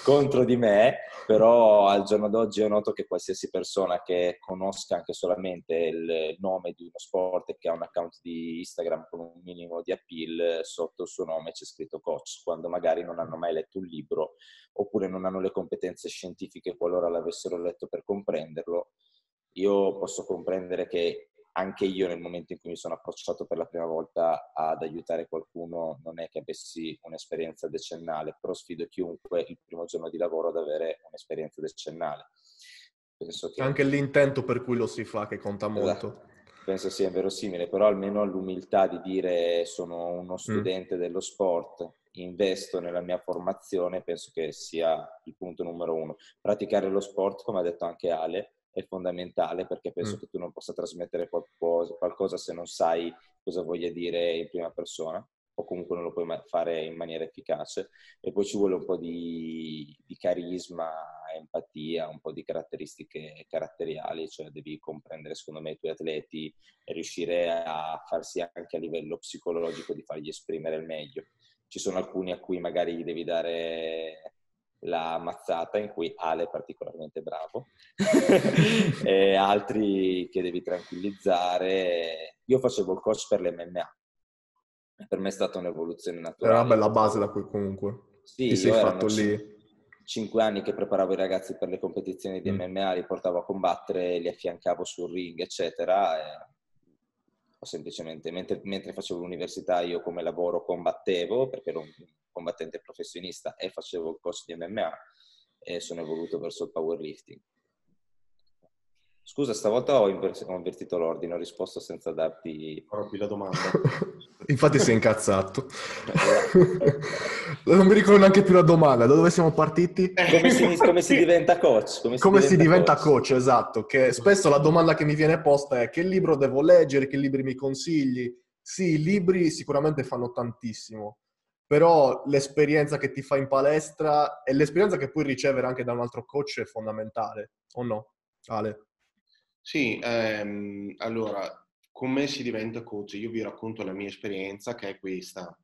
contro, di me, però al giorno d'oggi io noto che qualsiasi persona che conosca anche solamente il nome di uno sport e che ha un account di Instagram con un minimo di appeal, sotto il suo nome c'è scritto coach, quando magari non hanno mai letto un libro oppure non hanno le competenze scientifiche qualora l'avessero letto per comprenderlo. Io posso comprendere che anche io nel momento in cui mi sono approcciato per la prima volta ad aiutare qualcuno non è che avessi un'esperienza decennale, però sfido chiunque il primo giorno di lavoro ad avere un'esperienza decennale. Penso che... Anche l'intento per cui lo si fa che conta esatto. molto. Penso sia verosimile, però almeno l'umiltà di dire sono uno mm. studente mm. dello sport, investo nella mia formazione, penso che sia il punto numero uno. Praticare lo sport, come ha detto anche Ale, è fondamentale perché penso mm. che tu non possa trasmettere qualcosa, qualcosa se non sai cosa voglia dire in prima persona o comunque non lo puoi fare in maniera efficace e poi ci vuole un po' di, di carisma, empatia, un po' di caratteristiche caratteriali, cioè devi comprendere secondo me i tuoi atleti e riuscire a farsi anche a livello psicologico di fargli esprimere il meglio. Ci sono alcuni a cui magari devi dare la mazzata in cui Ale è particolarmente bravo *laughs* e altri che devi tranquillizzare. Io facevo il coach per l'MMA per me è stata un'evoluzione naturale. Era una bella base da cui comunque sì, ti sei fatto lì. Cinque anni che preparavo i ragazzi per le competizioni di mm. MMA, li portavo a combattere, li affiancavo sul ring, eccetera. E semplicemente, mentre, mentre facevo l'università, io come lavoro combattevo, perché ero un combattente professionista e facevo il corso di MMA e sono evoluto verso il powerlifting. Scusa, stavolta ho, invertito l'ordine, ho risposto senza darti... Proprio la domanda. *laughs* Infatti è incazzato. *laughs* non mi ricordo neanche più la domanda. Da dove siamo partiti? Come si, come si diventa coach? Come si, come diventa, si diventa coach? coach? Esatto. Che spesso la domanda che mi viene posta è che libro devo leggere, che libri mi consigli? Sì, i libri sicuramente fanno tantissimo, però l'esperienza che ti fa in palestra e l'esperienza che puoi ricevere anche da un altro coach è fondamentale, o no? Ale? Sì, ehm, allora, come si diventa coach? Io vi racconto la mia esperienza che è questa.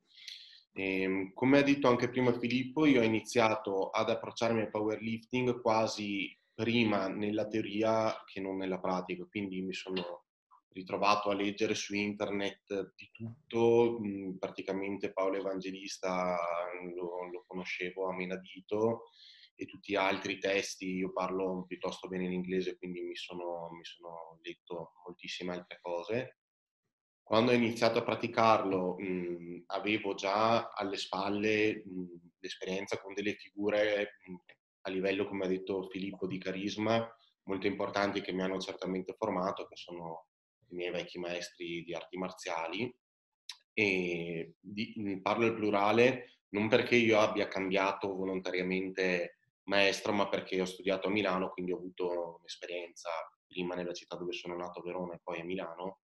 Ehm, come ha detto anche prima Filippo, io ho iniziato ad approcciarmi al powerlifting quasi prima nella teoria che non nella pratica, quindi mi sono ritrovato a leggere su internet di tutto, praticamente Paolo Evangelista lo, lo conoscevo a menadito, e tutti gli altri testi io parlo piuttosto bene l'inglese, quindi mi sono, mi sono letto moltissime altre cose. Quando ho iniziato a praticarlo mh, avevo già alle spalle mh, l'esperienza con delle figure mh, a livello, come ha detto Filippo, di carisma molto importanti che mi hanno certamente formato, che sono i miei vecchi maestri di arti marziali. E di, parlo al plurale non perché io abbia cambiato volontariamente maestro, ma perché ho studiato a Milano, quindi ho avuto un'esperienza prima nella città dove sono nato, Verona, e poi a Milano,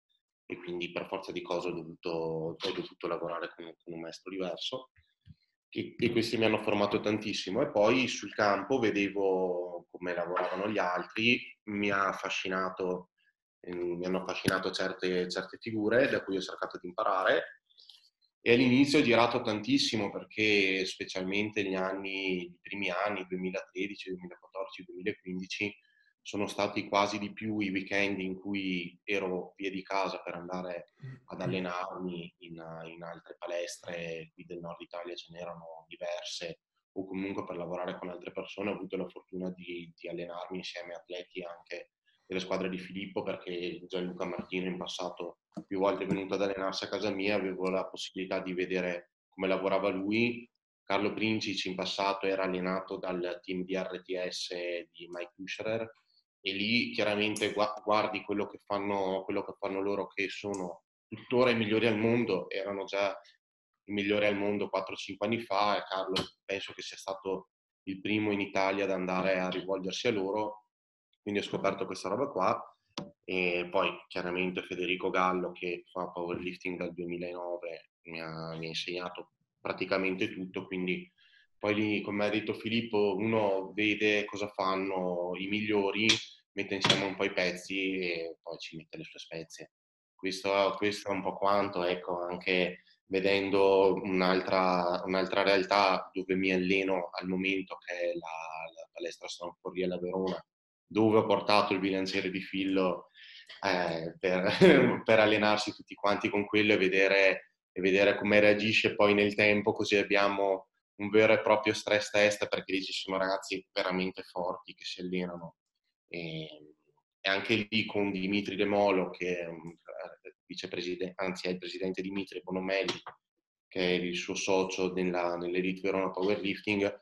e quindi per forza di cose ho dovuto, ho dovuto lavorare con, con, un maestro diverso. E, e questi mi hanno formato tantissimo. E poi sul campo vedevo come lavoravano gli altri, mi ha affascinato, mi hanno affascinato certe, certe figure da cui ho cercato di imparare e all'inizio ho girato tantissimo perché specialmente negli anni, i primi anni, 2013, 2014, 2015, sono stati quasi di più i weekend in cui ero via di casa per andare ad allenarmi in, in altre palestre qui del nord Italia, ce n'erano diverse, o comunque per lavorare con altre persone. Ho avuto la fortuna di, di allenarmi insieme a atleti anche delle squadre di Filippo perché Gianluca Martino in passato più volte è venuto ad allenarsi a casa mia, avevo la possibilità di vedere come lavorava lui. Carlo Princic in passato era allenato dal team di RTS di Mike Buscherer e lì chiaramente guardi quello che fanno, quello che fanno loro che sono tuttora i migliori al mondo, erano già i migliori al mondo 4-5 anni fa e Carlo penso che sia stato il primo in Italia ad andare a rivolgersi a loro quindi ho scoperto questa roba qua. E poi chiaramente Federico Gallo che fa powerlifting dal 2009 mi ha, mi ha insegnato praticamente tutto, quindi poi lì, come ha detto Filippo, uno vede cosa fanno i migliori, mette insieme un po' i pezzi e poi ci mette le sue spezie. Questo, questo è un po' quanto, ecco, anche vedendo un'altra, un'altra, realtà dove mi alleno al momento, che è la, la palestra San Corriere Verona, dove ho portato il bilanciere di fillo eh, per, *laughs* per, allenarsi tutti quanti con quello e vedere, e vedere come reagisce poi nel tempo, così abbiamo un vero e proprio stress test perché lì ci sono ragazzi veramente forti che si allenano. E, e anche lì con Dimitri De Molo, che è un vicepresidente, anzi è il presidente Dimitri Bonomelli, che è il suo socio nella, nell'Elite Verona Powerlifting,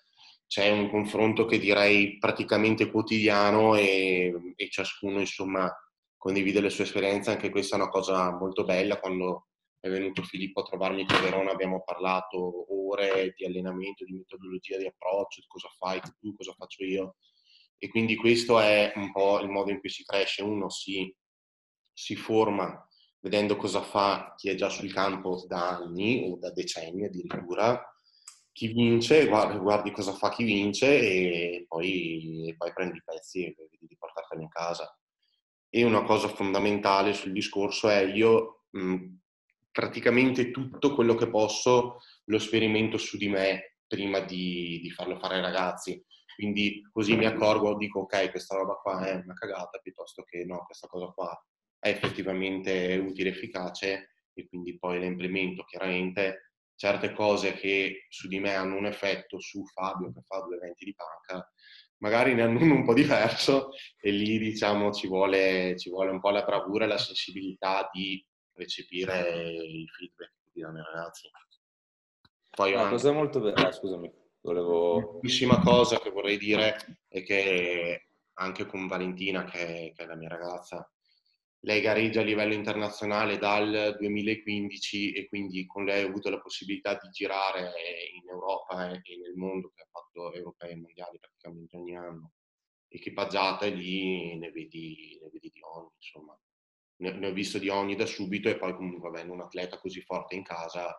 c'è un confronto che direi praticamente quotidiano e, e ciascuno insomma condivide le sue esperienze, anche questa è una cosa molto bella quando è venuto Filippo a trovarmi a Verona, abbiamo parlato ore di allenamento, di metodologia, di approccio, di cosa fai tu, cosa faccio io. E quindi questo è un po' il modo in cui si cresce. Uno si, si forma vedendo cosa fa chi è già sul campo da anni o da decenni addirittura. Chi vince, guardi, guardi cosa fa chi vince e poi, e poi prendi i pezzi e vedi di portarteli a casa. E una cosa fondamentale sul discorso è io mh, praticamente tutto quello che posso lo sperimento su di me prima di, di farlo fare ai ragazzi. Quindi così mi accorgo, dico ok, questa roba qua è una cagata, piuttosto che no, questa cosa qua è effettivamente utile, efficace e quindi poi la implemento. Chiaramente certe cose che su di me hanno un effetto su Fabio che fa due eventi di panca, magari ne hanno uno un po' diverso e lì diciamo ci vuole, ci vuole un po' la bravura e la sensibilità di recepire il feedback che ti danno i ragazzi. Poi Una cosa molto bella, ah, scusami, volevo... L'ultima cosa che vorrei dire è che anche con Valentina, che, che è la mia ragazza, lei gareggia a livello internazionale dal 2015 e quindi con lei ho avuto la possibilità di girare in Europa e nel mondo, che ha fatto europei e mondiali praticamente ogni anno. Equipaggiate lì ne vedi, ne vedi di ogni, insomma ne, ne ho visto di ogni da subito e poi comunque avendo un atleta così forte in casa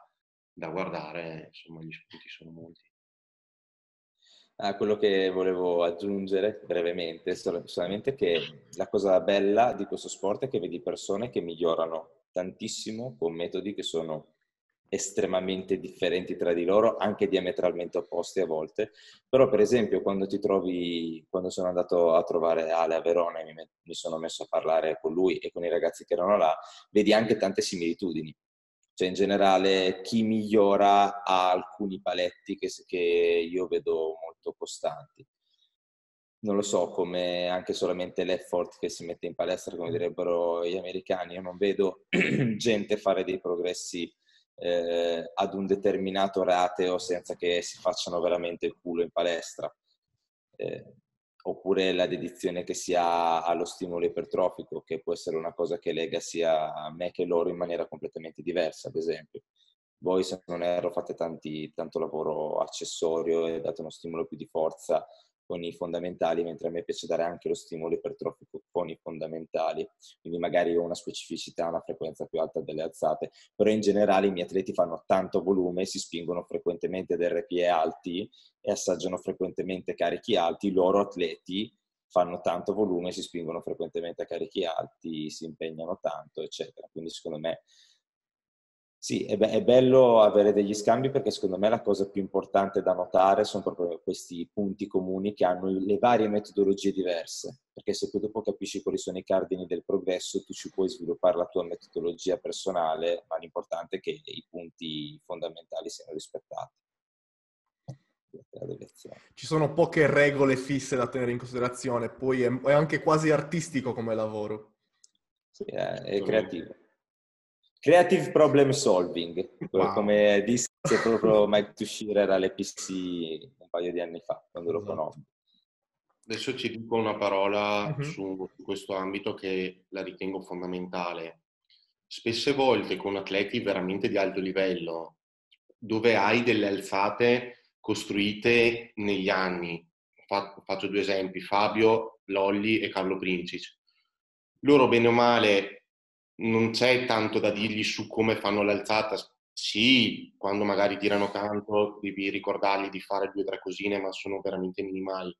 da guardare, insomma gli spunti sono molti. Ah, quello che volevo aggiungere brevemente, solamente che la cosa bella di questo sport è che vedi persone che migliorano tantissimo con metodi che sono estremamente differenti tra di loro, anche diametralmente opposti a volte. Però, per esempio, quando ti trovi, quando sono andato a trovare Ale a Verona e mi sono messo a parlare con lui e con i ragazzi che erano là, vedi anche tante similitudini. Cioè, in generale, chi migliora ha alcuni paletti che, che io vedo molto costanti non lo so, come anche solamente l'effort che si mette in palestra, come direbbero gli americani. Io non vedo *clears throat* gente fare dei progressi eh, ad un determinato rateo senza che si facciano veramente il culo in palestra. Eh, oppure la dedizione che si ha allo stimolo ipertrofico, che può essere una cosa che lega sia a me che loro in maniera completamente diversa, ad esempio. Voi, se non erro, fate tanti, tanto lavoro accessorio e date uno stimolo più di forza con i fondamentali, mentre a me piace dare anche lo stimolo ipertrofico con i fondamentali, quindi magari ho una specificità, una frequenza più alta delle alzate, però in generale i miei atleti fanno tanto volume, si spingono frequentemente ad RPE alti e assaggiano frequentemente carichi alti, i loro atleti fanno tanto volume, si spingono frequentemente a carichi alti, si impegnano tanto, eccetera. Quindi secondo me sì, è, be- è, bello avere degli scambi perché secondo me la cosa più importante da notare sono proprio questi punti comuni che hanno le varie metodologie diverse, perché se poi dopo capisci quali sono i cardini del progresso, tu ci puoi sviluppare la tua metodologia personale, ma l'importante è che i punti fondamentali siano rispettati. Ci sono poche regole fisse da tenere in considerazione, poi è, è anche quasi artistico come lavoro. Sì, è, è creativo. Creative Problem Solving, wow. come disse proprio Mike Tushire all'EPC un paio di anni fa, quando lo esatto. conobbi. Adesso ci dico una parola uh-huh. su, su questo ambito che la ritengo fondamentale. Spesse volte con atleti veramente di alto livello, dove hai delle alzate costruite negli anni. Faccio due esempi, Fabio, Lolli e Carlo Princic. Loro bene o male non c'è tanto da dirgli su come fanno l'alzata. Sì, quando magari tirano tanto devi ricordargli di fare due o tre cosine, ma sono veramente minimali.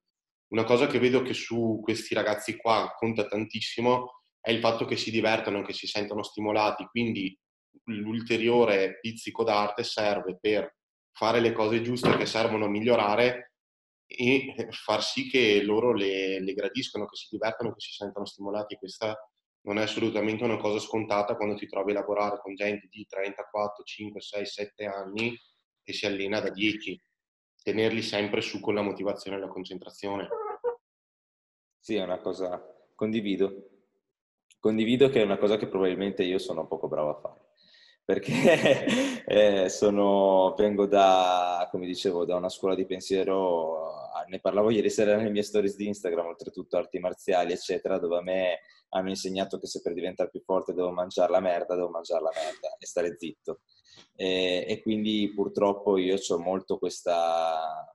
Una cosa che vedo che su questi ragazzi qua conta tantissimo è il fatto che si divertano, che si sentono stimolati, quindi l'ulteriore pizzico d'arte serve per fare le cose giuste che servono a migliorare e far sì che loro le, le gradiscono, che si divertano, che si sentano stimolati. Questa non è assolutamente una cosa scontata quando ti trovi a lavorare con gente di 34, 5, 6, 7 anni e si allena da 10. Tenerli sempre su con la motivazione e la concentrazione. Sì, è una cosa... Condivido. Condivido che è una cosa che probabilmente io sono poco bravo a fare. perché *laughs* eh, sono, vengo da, come dicevo, da una scuola di pensiero, ne parlavo ieri sera nelle mie stories di Instagram, oltretutto arti marziali, eccetera, dove a me hanno insegnato che se per diventare più forte devo mangiare la merda, devo mangiare la merda e stare zitto. E, e quindi purtroppo io ho molto questa...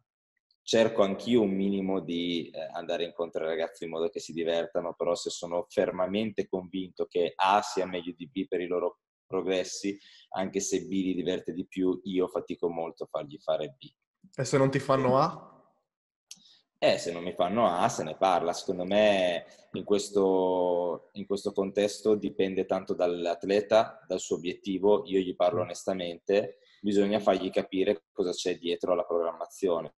Cerco anch'io un minimo di eh, andare incontro ai ragazzi in modo che si divertano, però se sono fermamente convinto che A sia meglio di B per i loro progressi, anche se B li diverte di più, io fatico molto a fargli fare B. E se non ti fanno A? Eh, se non mi fanno A, se ne parla. Secondo me in questo, in questo contesto dipende tanto dall'atleta, dal suo obiettivo. Io gli parlo mm. onestamente, bisogna fargli capire cosa c'è dietro alla programmazione.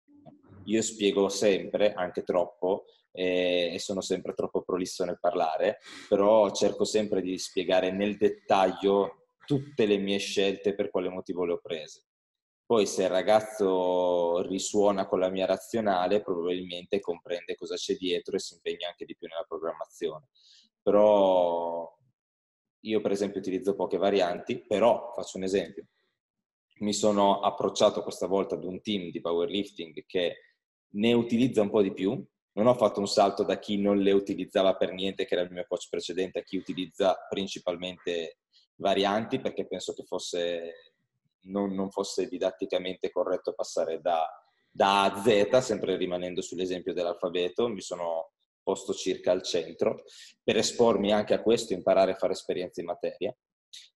Io spiego sempre, anche troppo, e, e sono sempre troppo prolisso nel parlare, però cerco sempre di spiegare nel dettaglio tutte le mie scelte per quale motivo le ho prese. Poi se il ragazzo risuona con la mia razionale, probabilmente comprende cosa c'è dietro e si impegna anche di più nella programmazione. Però io per esempio utilizzo poche varianti, però faccio un esempio. Mi sono approcciato questa volta ad un team di powerlifting che ne utilizza un po' di più. Non ho fatto un salto da chi non le utilizzava per niente, che era il mio coach precedente, a chi utilizza principalmente varianti, perché penso che fosse non, non fosse didatticamente corretto passare da, da A a Z, sempre rimanendo sull'esempio dell'alfabeto, mi sono posto circa al centro per espormi anche a questo, imparare a fare esperienze in materia.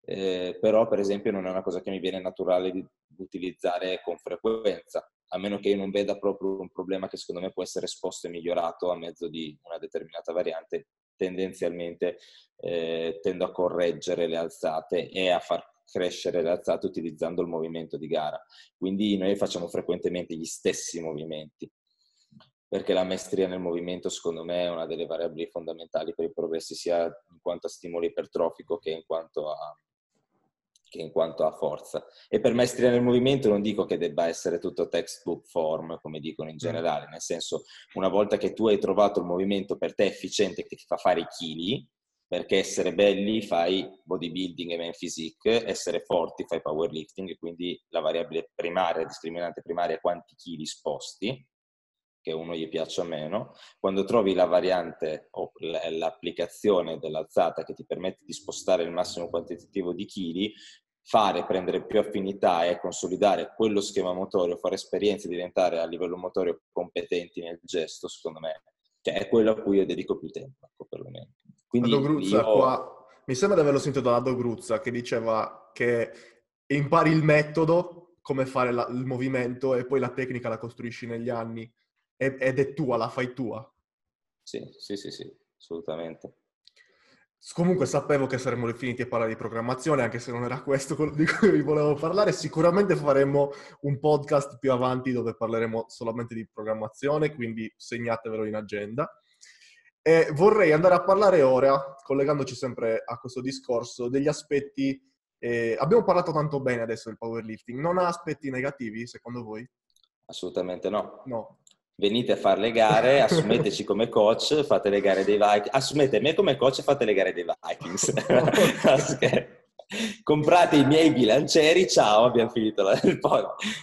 Eh, però, per esempio, non è una cosa che mi viene naturale di utilizzare con frequenza, a meno che io non veda proprio un problema che secondo me può essere esposto e migliorato a mezzo di una determinata variante. Tendenzialmente eh, tendo a correggere le alzate e a far crescere le alzate utilizzando il movimento di gara. Quindi noi facciamo frequentemente gli stessi movimenti, perché la maestria nel movimento secondo me è una delle variabili fondamentali per i progressi sia in quanto a stimolo ipertrofico che in quanto a, che in quanto a forza. E per maestria nel movimento non dico che debba essere tutto textbook form, come dicono in mm. generale, nel senso una volta che tu hai trovato il movimento per te efficiente che ti fa fare i chili, perché essere belli fai bodybuilding e men physique, essere forti fai powerlifting, quindi la variabile primaria, discriminante primaria è quanti chili sposti, che uno gli piaccia meno. Quando trovi la variante o l'applicazione dell'alzata che ti permette di spostare il massimo quantitativo di chili, fare, prendere più affinità e consolidare quello schema motorio, fare esperienze, diventare a livello motorio competenti nel gesto, secondo me, che è quello a cui io dedico più tempo, ecco, perlomeno. Quindi Gruzza io... qua, mi sembra di averlo sentito da Ado Gruzza che diceva che impari il metodo, come fare la, il movimento e poi la tecnica la costruisci negli anni ed è tua, la fai tua. Sì, sì, sì, sì, assolutamente. Comunque sapevo che saremmo finiti a parlare di programmazione, anche se non era questo di cui vi volevo parlare. Sicuramente faremo un podcast più avanti dove parleremo solamente di programmazione, quindi segnatevelo in agenda. E vorrei andare a parlare ora, collegandoci sempre a questo discorso, degli aspetti... Eh, abbiamo parlato tanto bene adesso del powerlifting, non ha aspetti negativi secondo voi? Assolutamente no. No. Venite a fare le gare, *laughs* assumeteci come coach, fate le gare dei Vikings, assumete me come coach e fate le gare dei Vikings. *laughs* Comprate i miei bilancieri, ciao, abbiamo finito la...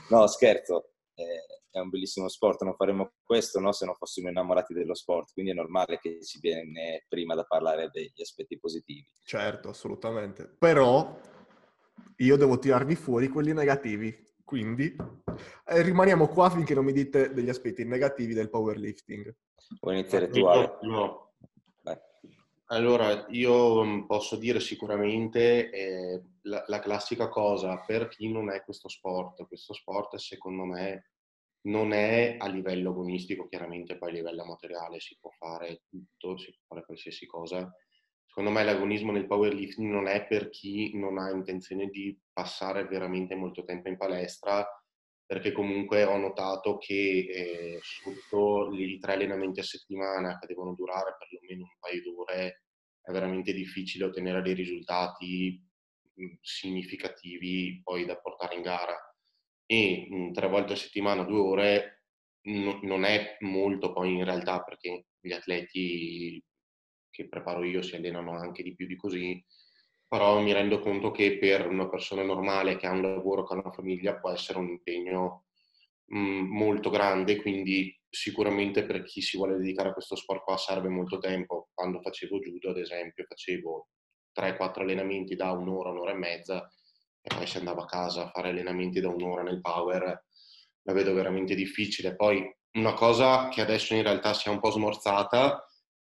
No, scherzo. Eh, è un bellissimo sport, non faremmo questo no, se non fossimo innamorati dello sport, quindi è normale che ci viene prima da parlare degli aspetti positivi. Certo, assolutamente. Però io devo tirarvi fuori quelli negativi, quindi eh, rimaniamo qua finché non mi dite degli aspetti negativi del powerlifting. Vuoi iniziare tu, Ale? No. Allora, io mm, posso dire sicuramente eh, la, la, classica cosa per chi non è questo sport. Questo sport, secondo me, non è a livello agonistico, chiaramente poi a livello materiale si può fare tutto, si può fare qualsiasi cosa. Secondo me l'agonismo nel powerlifting non è per chi non ha intenzione di passare veramente molto tempo in palestra, perché comunque ho notato che eh, sotto i tre allenamenti a settimana che devono durare perlomeno un paio d'ore è veramente difficile ottenere dei risultati significativi poi da portare in gara. E mh, tre volte a settimana, due ore, n- non è molto poi in realtà perché gli atleti che preparo io si allenano anche di più di così, però mi rendo conto che per una persona normale che ha un lavoro, che ha una famiglia, può essere un impegno mm, molto grande, quindi sicuramente per chi si vuole dedicare a questo sport qua serve molto tempo. Quando facevo judo, ad esempio, facevo 3-4 allenamenti da un'ora, un'ora e mezza e poi si andava a casa a fare allenamenti da un'ora nel power, la vedo veramente difficile. Poi una cosa che adesso in realtà si è un po' smorzata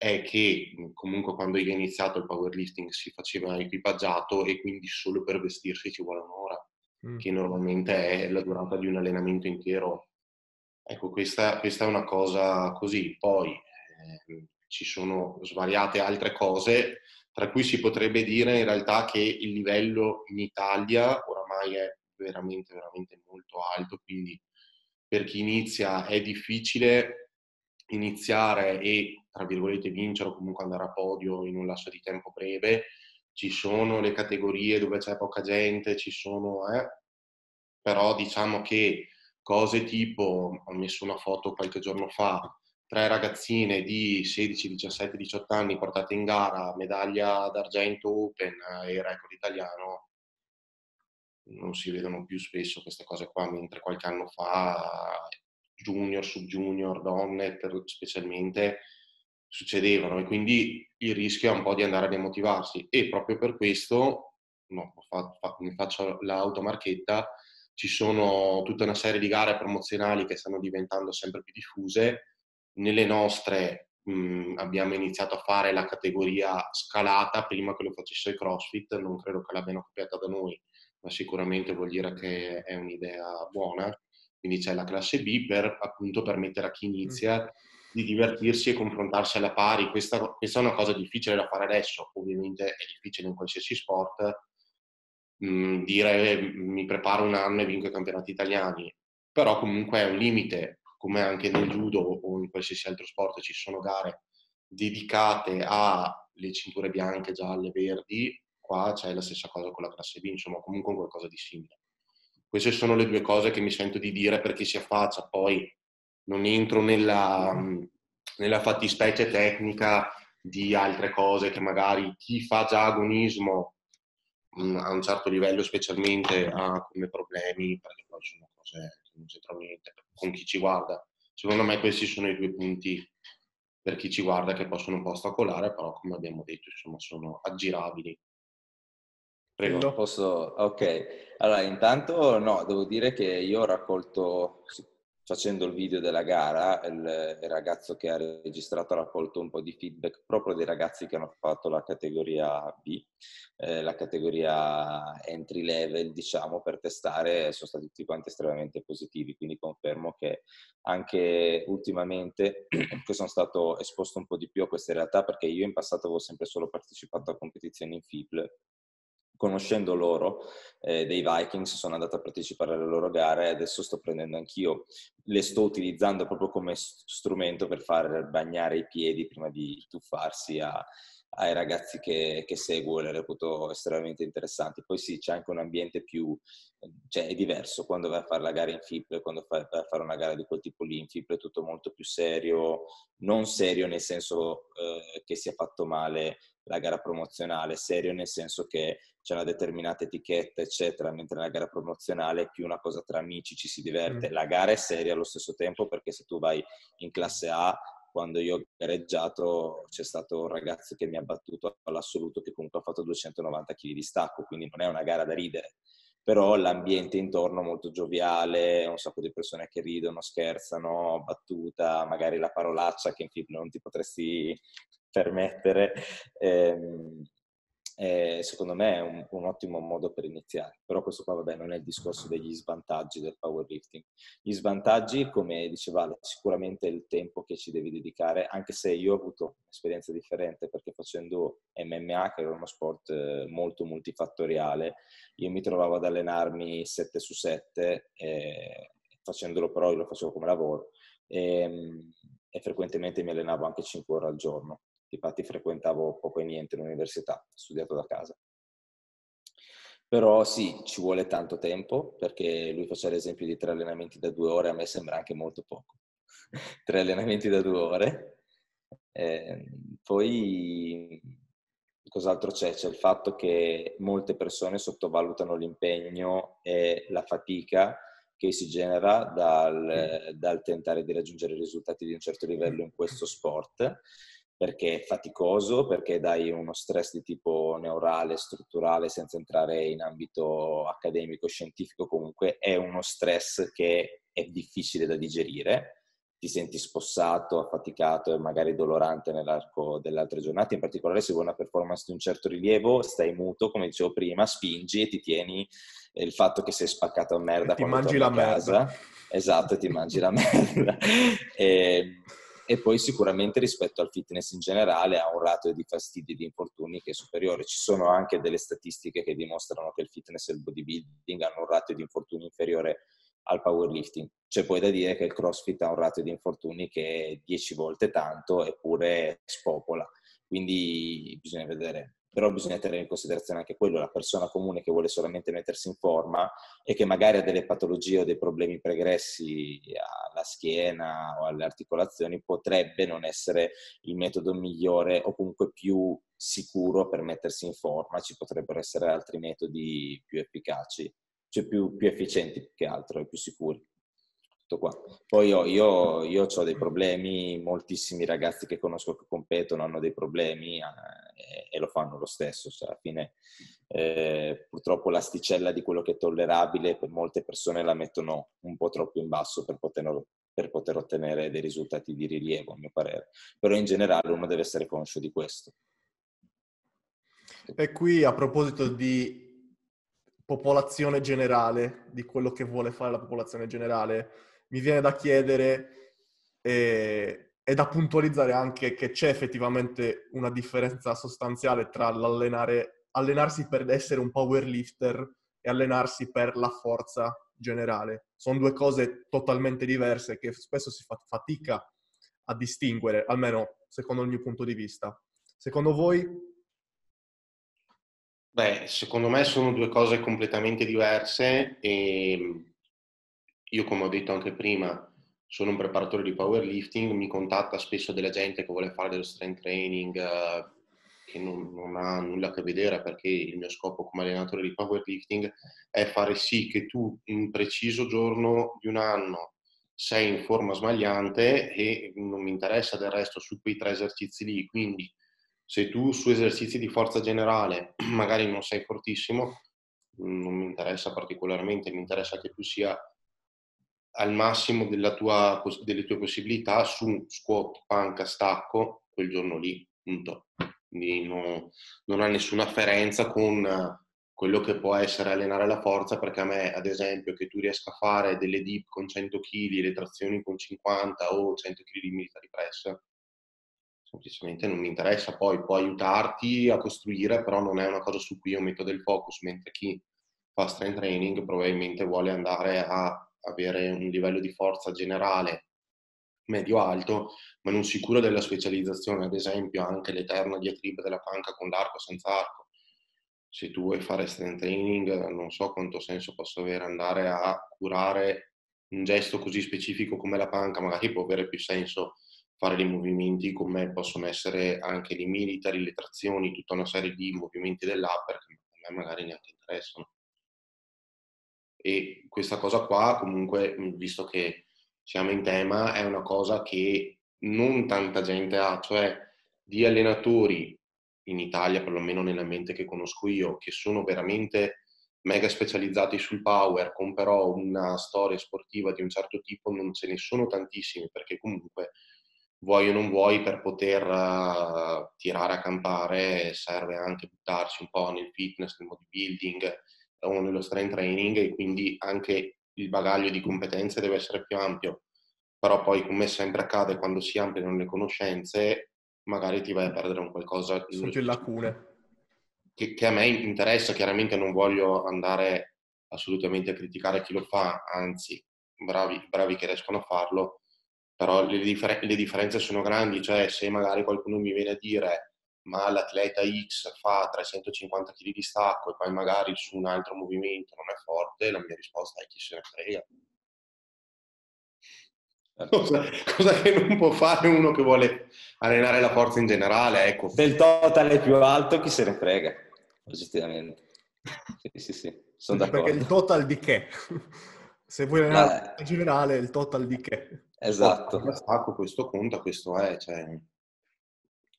è che comunque quando io ho iniziato il powerlifting si faceva equipaggiato e quindi solo per vestirsi ci vuole un'ora, mm. che normalmente è la durata di un allenamento intero. Ecco, questa, questa è una cosa così. Poi eh, ci sono svariate altre cose, tra cui si potrebbe dire in realtà che il livello in Italia oramai è veramente, veramente molto alto, quindi per chi inizia è difficile iniziare e, tra virgolette, vincere o comunque andare a podio in un lasso di tempo breve. Ci sono le categorie dove c'è poca gente, ci sono, eh? però diciamo che cose tipo, ho messo una foto qualche giorno fa, tre ragazzine di 16, 17, 18 anni portate in gara, medaglia d'argento Open e record italiano, non si vedono più spesso queste cose qua, mentre qualche anno fa junior, sub junior, donne specialmente succedevano e quindi il rischio è un po' di andare a demotivarsi e proprio per questo no, fa, fa, mi faccio l'automarchetta ci sono tutta una serie di gare promozionali che stanno diventando sempre più diffuse. Nelle nostre mh, abbiamo iniziato a fare la categoria scalata prima che lo facesse il CrossFit non credo che l'abbiano copiata da noi ma sicuramente vuol dire che è un'idea buona. Quindi c'è la classe B per appunto permettere a chi inizia di divertirsi e confrontarsi alla pari. Questa, questa, è una cosa difficile da fare adesso, ovviamente è difficile in qualsiasi sport mh, mm, dire mi preparo un anno e vinco i campionati italiani, però comunque è un limite, come anche nel judo o in qualsiasi altro sport ci sono gare dedicate alle cinture bianche, gialle, verdi, qua c'è la stessa cosa con la classe B, insomma comunque qualcosa di simile. Queste sono le due cose che mi sento di dire per chi si affaccia, poi non entro nella, nella fattispecie tecnica di altre cose che magari chi fa già agonismo a un certo livello specialmente ha come problemi, perché poi sono cose che non c'entrano niente con chi ci guarda. Secondo me questi sono i due punti per chi ci guarda che possono un po' ostacolare, però come abbiamo detto insomma sono aggirabili Prego. Posso... Ok, allora intanto no, devo dire che io ho raccolto, facendo il video della gara, il, il, ragazzo che ha registrato ha raccolto un po' di feedback proprio dei ragazzi che hanno fatto la categoria B, eh, la categoria entry level, diciamo, per testare, sono stati tutti quanti estremamente positivi, quindi confermo che anche ultimamente *clears throat* che sono stato esposto un po' di più a queste realtà, perché io in passato avevo sempre solo partecipato a competizioni in FIBL conoscendo loro eh, dei Vikings, sono andato a partecipare alle loro gare e adesso sto prendendo anch'io, le sto utilizzando proprio come strumento per far bagnare i piedi prima di tuffarsi a, ai ragazzi che, che seguo, le reputo estremamente interessanti. Poi sì, c'è anche un ambiente più, cioè è diverso quando vai a fare la gara in FIP, quando vai a fare una gara di quel tipo lì in FIP è tutto molto più serio, non serio nel senso eh, che sia fatto male la gara promozionale, serio nel senso che c'è una determinata etichetta, eccetera, mentre nella gara promozionale è più una cosa tra amici, ci si diverte. Mm. La gara è seria allo stesso tempo perché se tu vai in classe A, quando io ho gareggiato c'è stato un ragazzo che mi ha battuto all'assoluto che comunque ha fatto 290 kg di stacco, quindi non è una gara da ridere. Però l'ambiente intorno è molto gioviale, un sacco di persone che ridono, scherzano, battuta, magari la parolaccia che in film non ti potresti permettere. Ehm, eh, secondo me è un, un, ottimo modo per iniziare. Però questo qua, vabbè, non è il discorso degli svantaggi del powerlifting. Gli svantaggi, come diceva Ale, sicuramente il tempo che ci devi dedicare, anche se io ho avuto un'esperienza differente perché facendo MMA, che era uno sport eh, molto multifattoriale, io mi trovavo ad allenarmi 7 su 7, eh, facendolo però io lo facevo come lavoro. E, ehm, e frequentemente mi allenavo anche 5 ore al giorno infatti frequentavo poco e niente l'università, ho studiato da casa. Però sì, ci vuole tanto tempo perché lui faceva l'esempio di tre allenamenti da due ore, a me sembra anche molto poco. *laughs* tre allenamenti da due ore. Eh, poi cos'altro c'è? C'è il fatto che molte persone sottovalutano l'impegno e la fatica che si genera dal, dal tentare di raggiungere risultati di un certo livello in questo sport perché è faticoso, perché dai uno stress di tipo neurale, strutturale, senza entrare in ambito accademico, scientifico, comunque è uno stress che è difficile da digerire, ti senti spossato, affaticato e magari dolorante nell'arco delle altre giornate, in particolare se vuoi una performance di un certo rilievo, stai muto, come dicevo prima, spingi e ti tieni il fatto che sei spaccato a merda e ti mangi la merda. Esatto, ti mangi la *laughs* merda. e, e poi sicuramente rispetto al fitness in generale ha un ratio di fastidi e di infortuni che è superiore. Ci sono anche delle statistiche che dimostrano che il fitness e il bodybuilding hanno un ratio di infortuni inferiore al powerlifting. C'è poi da dire che il CrossFit ha un ratio di infortuni che è 10 volte tanto eppure spopola. Quindi bisogna vedere però bisogna tenere in considerazione anche quello, la persona comune che vuole solamente mettersi in forma e che magari ha delle patologie o dei problemi pregressi alla schiena o alle articolazioni, potrebbe non essere il metodo migliore o comunque più sicuro per mettersi in forma, ci potrebbero essere altri metodi più efficaci, cioè più, più efficienti che altro e più sicuri tutto qua. Poi io, io, io ho dei problemi, moltissimi ragazzi che conosco che competono hanno dei problemi eh, e lo fanno lo stesso. Cioè, alla fine eh, purtroppo l'asticella di quello che è tollerabile per molte persone la mettono un po' troppo in basso per poter, per poter ottenere dei risultati di rilievo, a mio parere. Però in generale uno deve essere conscio di questo. E qui a proposito di popolazione generale, di quello che vuole fare la popolazione generale, mi viene da chiedere e, e da puntualizzare anche che c'è effettivamente una differenza sostanziale tra l'allenare, allenarsi per essere un powerlifter e allenarsi per la forza generale. Sono due cose totalmente diverse che spesso si fa fatica a distinguere, almeno secondo il mio punto di vista. Secondo voi? Beh, secondo me sono due cose completamente diverse e io come ho detto anche prima sono un preparatore di powerlifting, mi contatta spesso della gente che vuole fare dello strength training eh, che non, non, ha nulla a che vedere perché il mio scopo come allenatore di powerlifting è fare sì che tu in un preciso giorno di un anno sei in forma smagliante e non mi interessa del resto su quei tre esercizi lì, quindi se tu su esercizi di forza generale *clears throat* magari non sei fortissimo, non mi interessa particolarmente, mi interessa che tu sia al massimo tua, delle tue possibilità su squat, panca, stacco quel giorno lì, punto. Quindi no, non ha nessuna afferenza con quello che può essere allenare la forza, perché a me, ad esempio, che tu riesca a fare delle dip con 100 kg, le trazioni con 50 o 100 kg di military press, semplicemente non mi interessa. Poi può aiutarti a costruire, però non è una cosa su cui io metto del focus, mentre chi fa strength training probabilmente vuole andare a avere un livello di forza generale medio-alto, ma non sicuro della specializzazione, ad esempio anche l'eterna diatriba della panca con l'arco senza arco. Se tu vuoi fare strength training, non so quanto senso possa avere andare a curare un gesto così specifico come la panca, magari può avere più senso fare dei movimenti come possono essere anche i militari, le trazioni, tutta una serie di movimenti dell'upper che a me magari neanche interessano. E questa cosa qua, comunque, visto che siamo in tema, è una cosa che non tanta gente ha, cioè di allenatori in Italia, perlomeno nella mente che conosco io, che sono veramente mega specializzati sul power, con però una storia sportiva di un certo tipo, non ce ne sono tantissimi, perché comunque vuoi o non vuoi per poter uh, tirare a campare serve anche buttarsi un po' nel fitness, nel bodybuilding, o nello strength training e quindi anche il bagaglio di competenze deve essere più ampio. Però poi, come sempre accade quando si ampliano le conoscenze, magari ti vai a perdere un qualcosa... Sono più lacune. Che, che a me interessa, chiaramente non voglio andare assolutamente a criticare chi lo fa, anzi, bravi, bravi che riescono a farlo, però le, differ- le differenze sono grandi, cioè se magari qualcuno mi viene a dire ma l'atleta X fa 350 kg di stacco e poi magari su un altro movimento non è forte, la mia risposta è chi se ne frega. Cosa, cosa, che non può fare uno che vuole allenare la forza in generale, ecco. Se il total è più alto, chi se ne frega, oggettivamente. Sì, sì, sì, sono d'accordo. Perché il total di che? Se vuoi allenare in generale, il total di che? Esatto. Stacco, questo conta, questo è, cioè...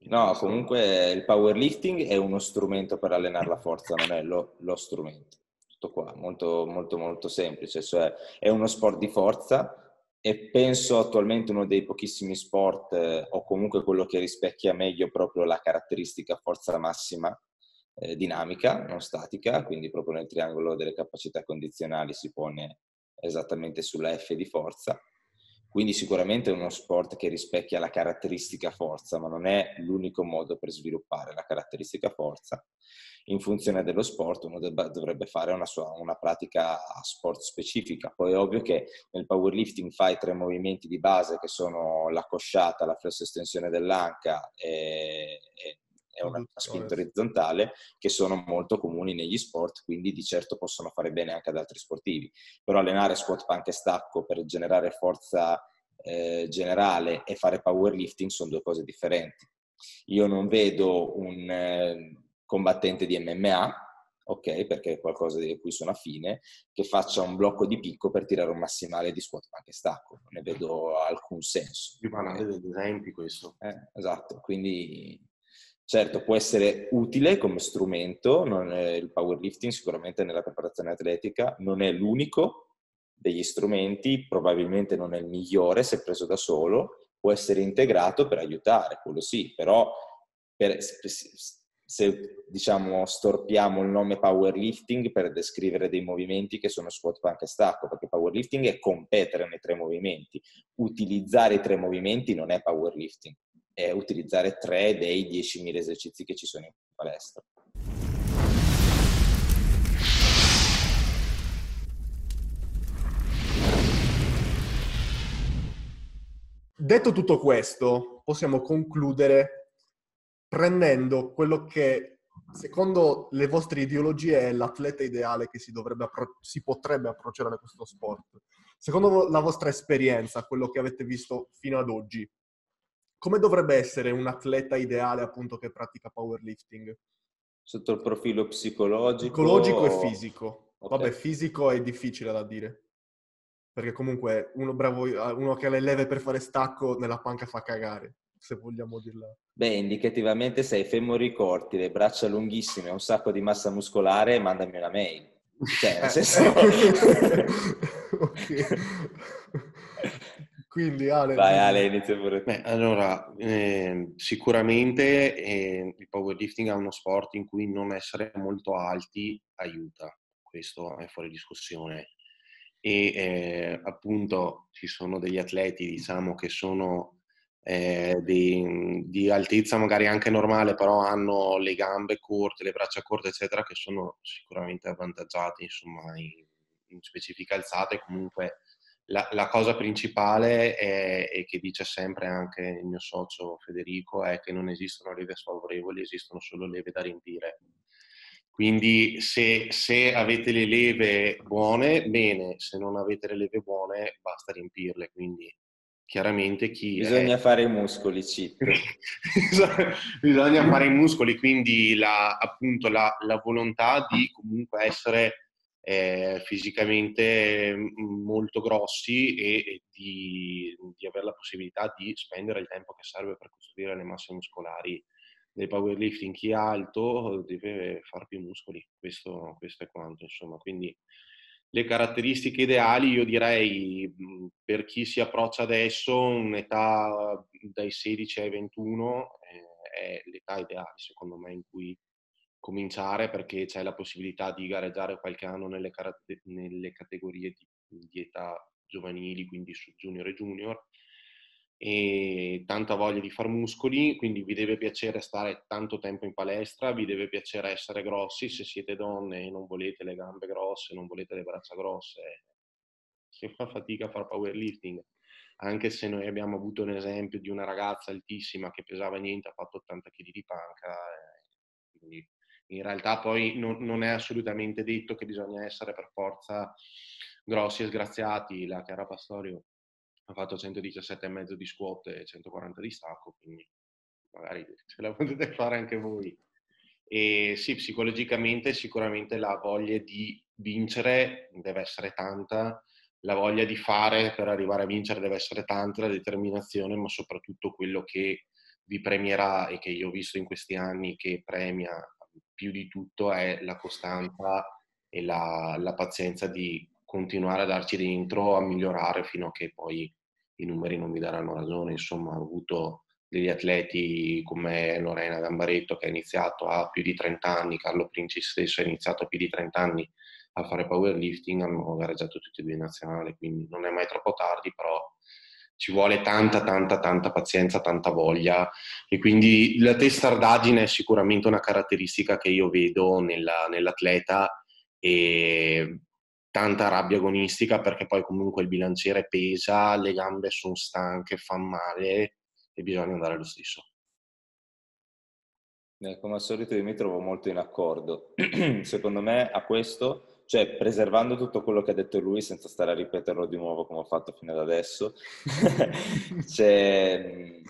No, comunque il powerlifting è uno strumento per allenare la forza, non è lo, lo strumento. Tutto qua, molto, molto, molto semplice. Cioè, è uno sport di forza e penso attualmente uno dei pochissimi sport, eh, o comunque quello che rispecchia meglio proprio la caratteristica forza massima eh, dinamica, non statica, quindi proprio nel triangolo delle capacità condizionali si pone esattamente sulla F di forza quindi sicuramente è uno sport che rispecchia la caratteristica forza, ma non è l'unico modo per sviluppare la caratteristica forza. In funzione dello sport uno dovrebbe fare una, sua, una pratica sport specifica. Poi è ovvio che nel powerlifting fai tre movimenti di base che sono la cosciata, la flesso estensione dell'anca e, e è una spinta orizzontale che sono molto comuni negli sport, quindi di certo possono fare bene anche ad altri sportivi. Però allenare squat, panca e stacco per generare forza eh, generale e fare powerlifting sono due cose differenti. Io non vedo un eh, combattente di MMA, ok, perché è qualcosa di cui sono affine, che faccia un blocco di picco per tirare un massimale di squat, panca e stacco. Non ne vedo alcun senso. Più banale degli esempi questo. Eh, esatto, quindi Certo, può essere utile come strumento, il powerlifting sicuramente nella preparazione atletica non è l'unico degli strumenti, probabilmente non è il migliore se preso da solo, può essere integrato per aiutare, quello sì, però per, se diciamo storpiamo il nome powerlifting per descrivere dei movimenti che sono squat, panca e stacco, perché powerlifting è competere nei tre movimenti, utilizzare i tre movimenti non è powerlifting è utilizzare tre dei 10.000 esercizi che ci sono in palestra. Detto tutto questo, possiamo concludere prendendo quello che secondo le vostre ideologie è l'atleta ideale che si, appro- si potrebbe approcciare a questo sport. Secondo la vostra esperienza, quello che avete visto fino ad oggi, come dovrebbe essere un atleta ideale appunto che pratica powerlifting? Sotto il profilo psicologico? Psicologico e fisico. Okay. Vabbè, fisico è difficile da dire. Perché comunque uno, bravo, uno che ha le leve per fare stacco nella panca fa cagare, se vogliamo dirla. Beh, indicativamente se hai femori corti, le braccia lunghissime, un sacco di massa muscolare, mandami una mail. Cioè, nel *laughs* senso... ok. *laughs* Quindi Ale... Vai Ale, inizia pure. Beh, allora, eh, sicuramente eh, il powerlifting è uno sport in cui non essere molto alti aiuta, questo è fuori discussione. E eh, appunto ci sono degli atleti, diciamo, che sono eh, di, di, altezza magari anche normale, però hanno le gambe corte, le braccia corte, eccetera, che sono sicuramente avvantaggiati, insomma, in, in specifica alzata e comunque la, la, cosa principale è, e che dice sempre anche il mio socio Federico è che non esistono leve sfavorevoli, esistono solo leve da riempire. Quindi se, se, avete le leve buone, bene, se non avete le leve buone, basta riempirle. Quindi chiaramente chi... Bisogna è... fare i muscoli. *laughs* Bisogna fare i muscoli, quindi la, appunto la, la volontà di comunque essere eh, fisicamente mm, molto grossi e, e di, di, avere la possibilità di spendere il tempo che serve per costruire le masse muscolari del powerlifting. Chi è alto deve fare più muscoli, questo, questo è quanto, insomma. Quindi le caratteristiche ideali, io direi mm, per chi si approccia adesso, un'età dai 16 ai 21 eh, è l'età ideale, secondo me, in cui cominciare perché c'è la possibilità di gareggiare qualche anno nelle, nelle categorie di, di, età giovanili, quindi su junior e junior, e tanta voglia di far muscoli, quindi vi deve piacere stare tanto tempo in palestra, vi deve piacere essere grossi, se siete donne e non volete le gambe grosse, non volete le braccia grosse, si fa fatica a fare powerlifting. Anche se noi abbiamo avuto un esempio di una ragazza altissima che pesava niente, ha fatto 80 kg di panca, eh, quindi in realtà poi non, non, è assolutamente detto che bisogna essere per forza grossi e sgraziati. La Chiara Pastorio ha fatto 117,5 di squat e 140 di stacco, quindi magari ce la potete fare anche voi. E sì, psicologicamente sicuramente la voglia di vincere deve essere tanta, la voglia di fare per arrivare a vincere deve essere tanta, la determinazione, ma soprattutto quello che vi premierà e che io ho visto in questi anni che premia più di tutto è la costanza e la, la pazienza di continuare a darci dentro, a migliorare fino a che poi i numeri non mi daranno ragione. Insomma, ho avuto degli atleti come Lorena Gambaretto che ha iniziato a più di 30 anni, Carlo Princi stesso ha iniziato a più di 30 anni a fare powerlifting, hanno gareggiato tutti e due in nazionale, quindi non è mai troppo tardi, però ci vuole tanta, tanta, tanta pazienza, tanta voglia e quindi la testardaggine è sicuramente una caratteristica che io vedo nella, nell'atleta e tanta rabbia agonistica perché poi comunque il bilanciere pesa, le gambe sono stanche, fa male e bisogna andare lo stesso. Eh, come al solito io mi trovo molto in accordo. *clears throat* Secondo me a questo, cioè preservando tutto quello che ha detto lui senza stare a ripeterlo di nuovo come ho fatto fino ad adesso, *laughs* c'è,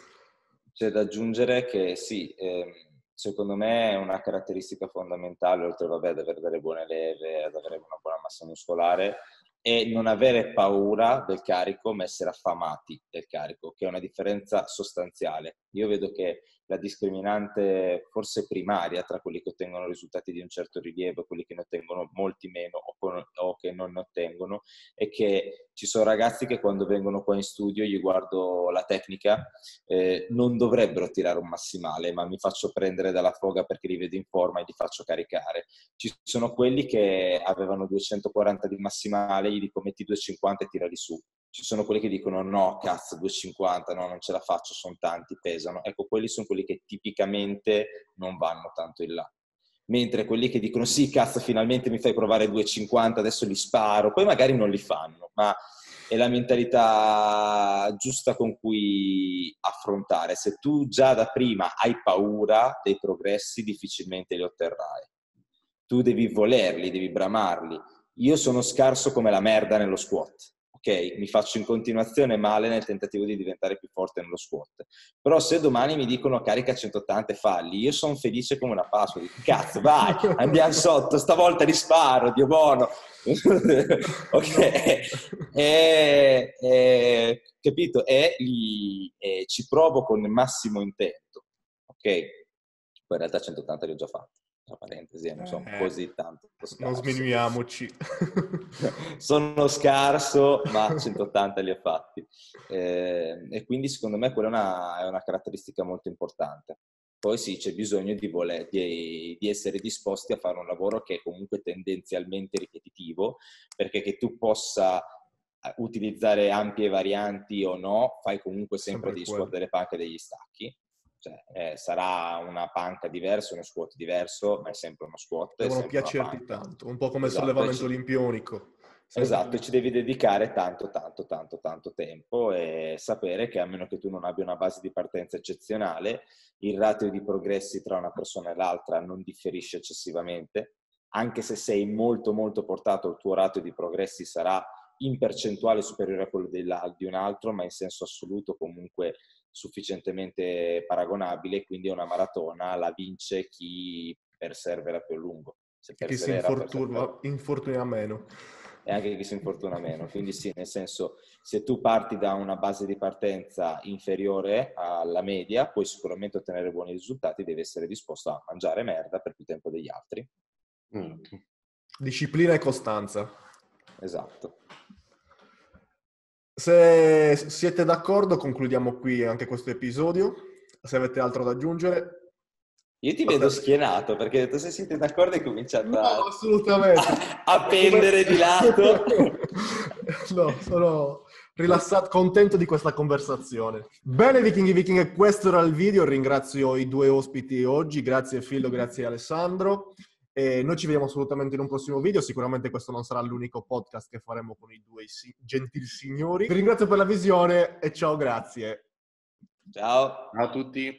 c'è, da aggiungere che sì, eh, secondo me è una caratteristica fondamentale, oltre vabbè, ad avere delle buone leve, ad avere una buona massa muscolare, e non avere paura del carico, ma essere affamati del carico, che è una differenza sostanziale. Io vedo che la discriminante forse primaria tra quelli che ottengono risultati di un certo rilievo e quelli che ne ottengono molti meno o, con, o, che non ne ottengono è che ci sono ragazzi che quando vengono qua in studio gli guardo la tecnica eh, non dovrebbero tirare un massimale ma mi faccio prendere dalla foga perché li vedo in forma e li faccio caricare. Ci sono quelli che avevano 240 di massimale gli dico metti 250 e tirali su ci sono quelli che dicono no, cazzo, 2,50, no, non ce la faccio, sono tanti, pesano. Ecco, quelli sono quelli che tipicamente non vanno tanto in là. Mentre quelli che dicono sì, cazzo, finalmente mi fai provare 2,50, adesso li sparo, poi magari non li fanno, ma è la mentalità giusta con cui affrontare. Se tu già da prima hai paura dei progressi, difficilmente li otterrai. Tu devi volerli, devi bramarli. Io sono scarso come la merda nello squat ok, mi faccio in continuazione male nel tentativo di diventare più forte nello squat. Però se domani mi dicono carica 180 e falli, io sono felice come una Pasqua, dico cazzo vai, *laughs* andiamo sotto, stavolta risparo, Dio buono. *laughs* ok, e, e, capito? E, li, e ci provo con il massimo intento, ok? Poi in realtà 180 li ho già fatti tra parentesi, non sono eh, così tanto scarso. Non sminuiamoci. *laughs* sono scarso, ma 180 li ho fatti. Eh, e quindi secondo me quella è una, è una, caratteristica molto importante. Poi sì, c'è bisogno di, voler, di, di, essere disposti a fare un lavoro che è comunque tendenzialmente ripetitivo, perché che tu possa eh, utilizzare ampie varianti o no, fai comunque sempre, sempre dei squat delle panche degli stacchi cioè, eh, sarà una panca diversa, uno squat diverso, ma è sempre uno squat. Devono piacerti tanto, un po' come esatto, il sollevamento ci... olimpionico. Esatto, ci devi dedicare tanto, tanto, tanto, tanto tempo e sapere che a meno che tu non abbia una base di partenza eccezionale, il ratio di progressi tra una persona e l'altra non differisce eccessivamente, anche se sei molto, molto portato, il tuo ratio di progressi sarà in percentuale superiore a quello di un altro, ma in senso assoluto comunque sufficientemente paragonabile, quindi è una maratona, la vince chi persevera più a lungo. Se chi si infortuna, infortuna meno. E anche chi si infortuna meno. Quindi sì, nel senso, se tu parti da una base di partenza inferiore alla media, puoi sicuramente ottenere buoni risultati, devi essere disposto a mangiare merda per più tempo degli altri. Mm. Disciplina e costanza. Esatto. Se siete d'accordo, concludiamo qui anche questo episodio. Se avete altro da aggiungere. Io ti vedo schienato perché detto, se siete d'accordo hai cominciato no, a, assolutamente. *laughs* a, pendere di lato. *laughs* no, sono rilassato, contento di questa conversazione. Bene, vichinghi vichinghe, questo era il video. Ringrazio i due ospiti oggi. Grazie Fillo, grazie Alessandro. E noi ci vediamo assolutamente in un prossimo video. Sicuramente questo non sarà l'unico podcast che faremo con i due si- gentili signori. Vi ringrazio per la visione e ciao, grazie. Ciao. Ciao a tutti.